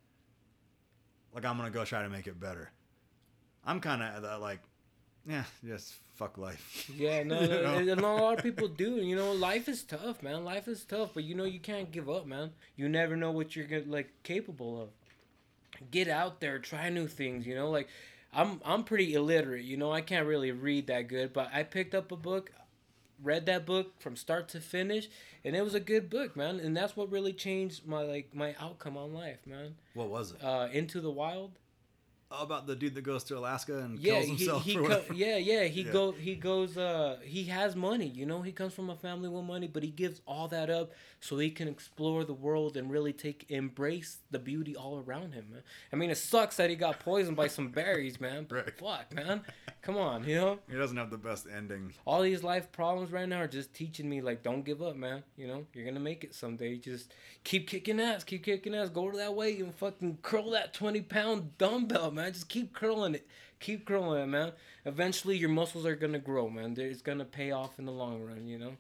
like I'm gonna go try to make it better. I'm kind of like, yeah, just fuck life. Yeah, no, no, and a lot of people do. You know, life is tough, man. Life is tough, but you know you can't give up, man. You never know what you're gonna, like capable of. Get out there, try new things. You know, like I'm I'm pretty illiterate. You know, I can't really read that good, but I picked up a book, read that book from start to finish, and it was a good book, man. And that's what really changed my like my outcome on life, man. What was it? Uh, Into the Wild. About the dude that goes to Alaska and yeah, kills himself he, he co- yeah, yeah. He Yeah. go he goes uh he has money, you know, he comes from a family with money, but he gives all that up so he can explore the world and really take embrace the beauty all around him, man. I mean it sucks that he got poisoned by some berries, man. Right. fuck, man. Come on, you know? He doesn't have the best ending. All these life problems right now are just teaching me like don't give up, man. You know, you're gonna make it someday. Just keep kicking ass, keep kicking ass, go to that weight and fucking curl that twenty pound dumbbell, man. Just keep curling it. Keep curling it, man. Eventually your muscles are gonna grow, man. It's gonna pay off in the long run, you know?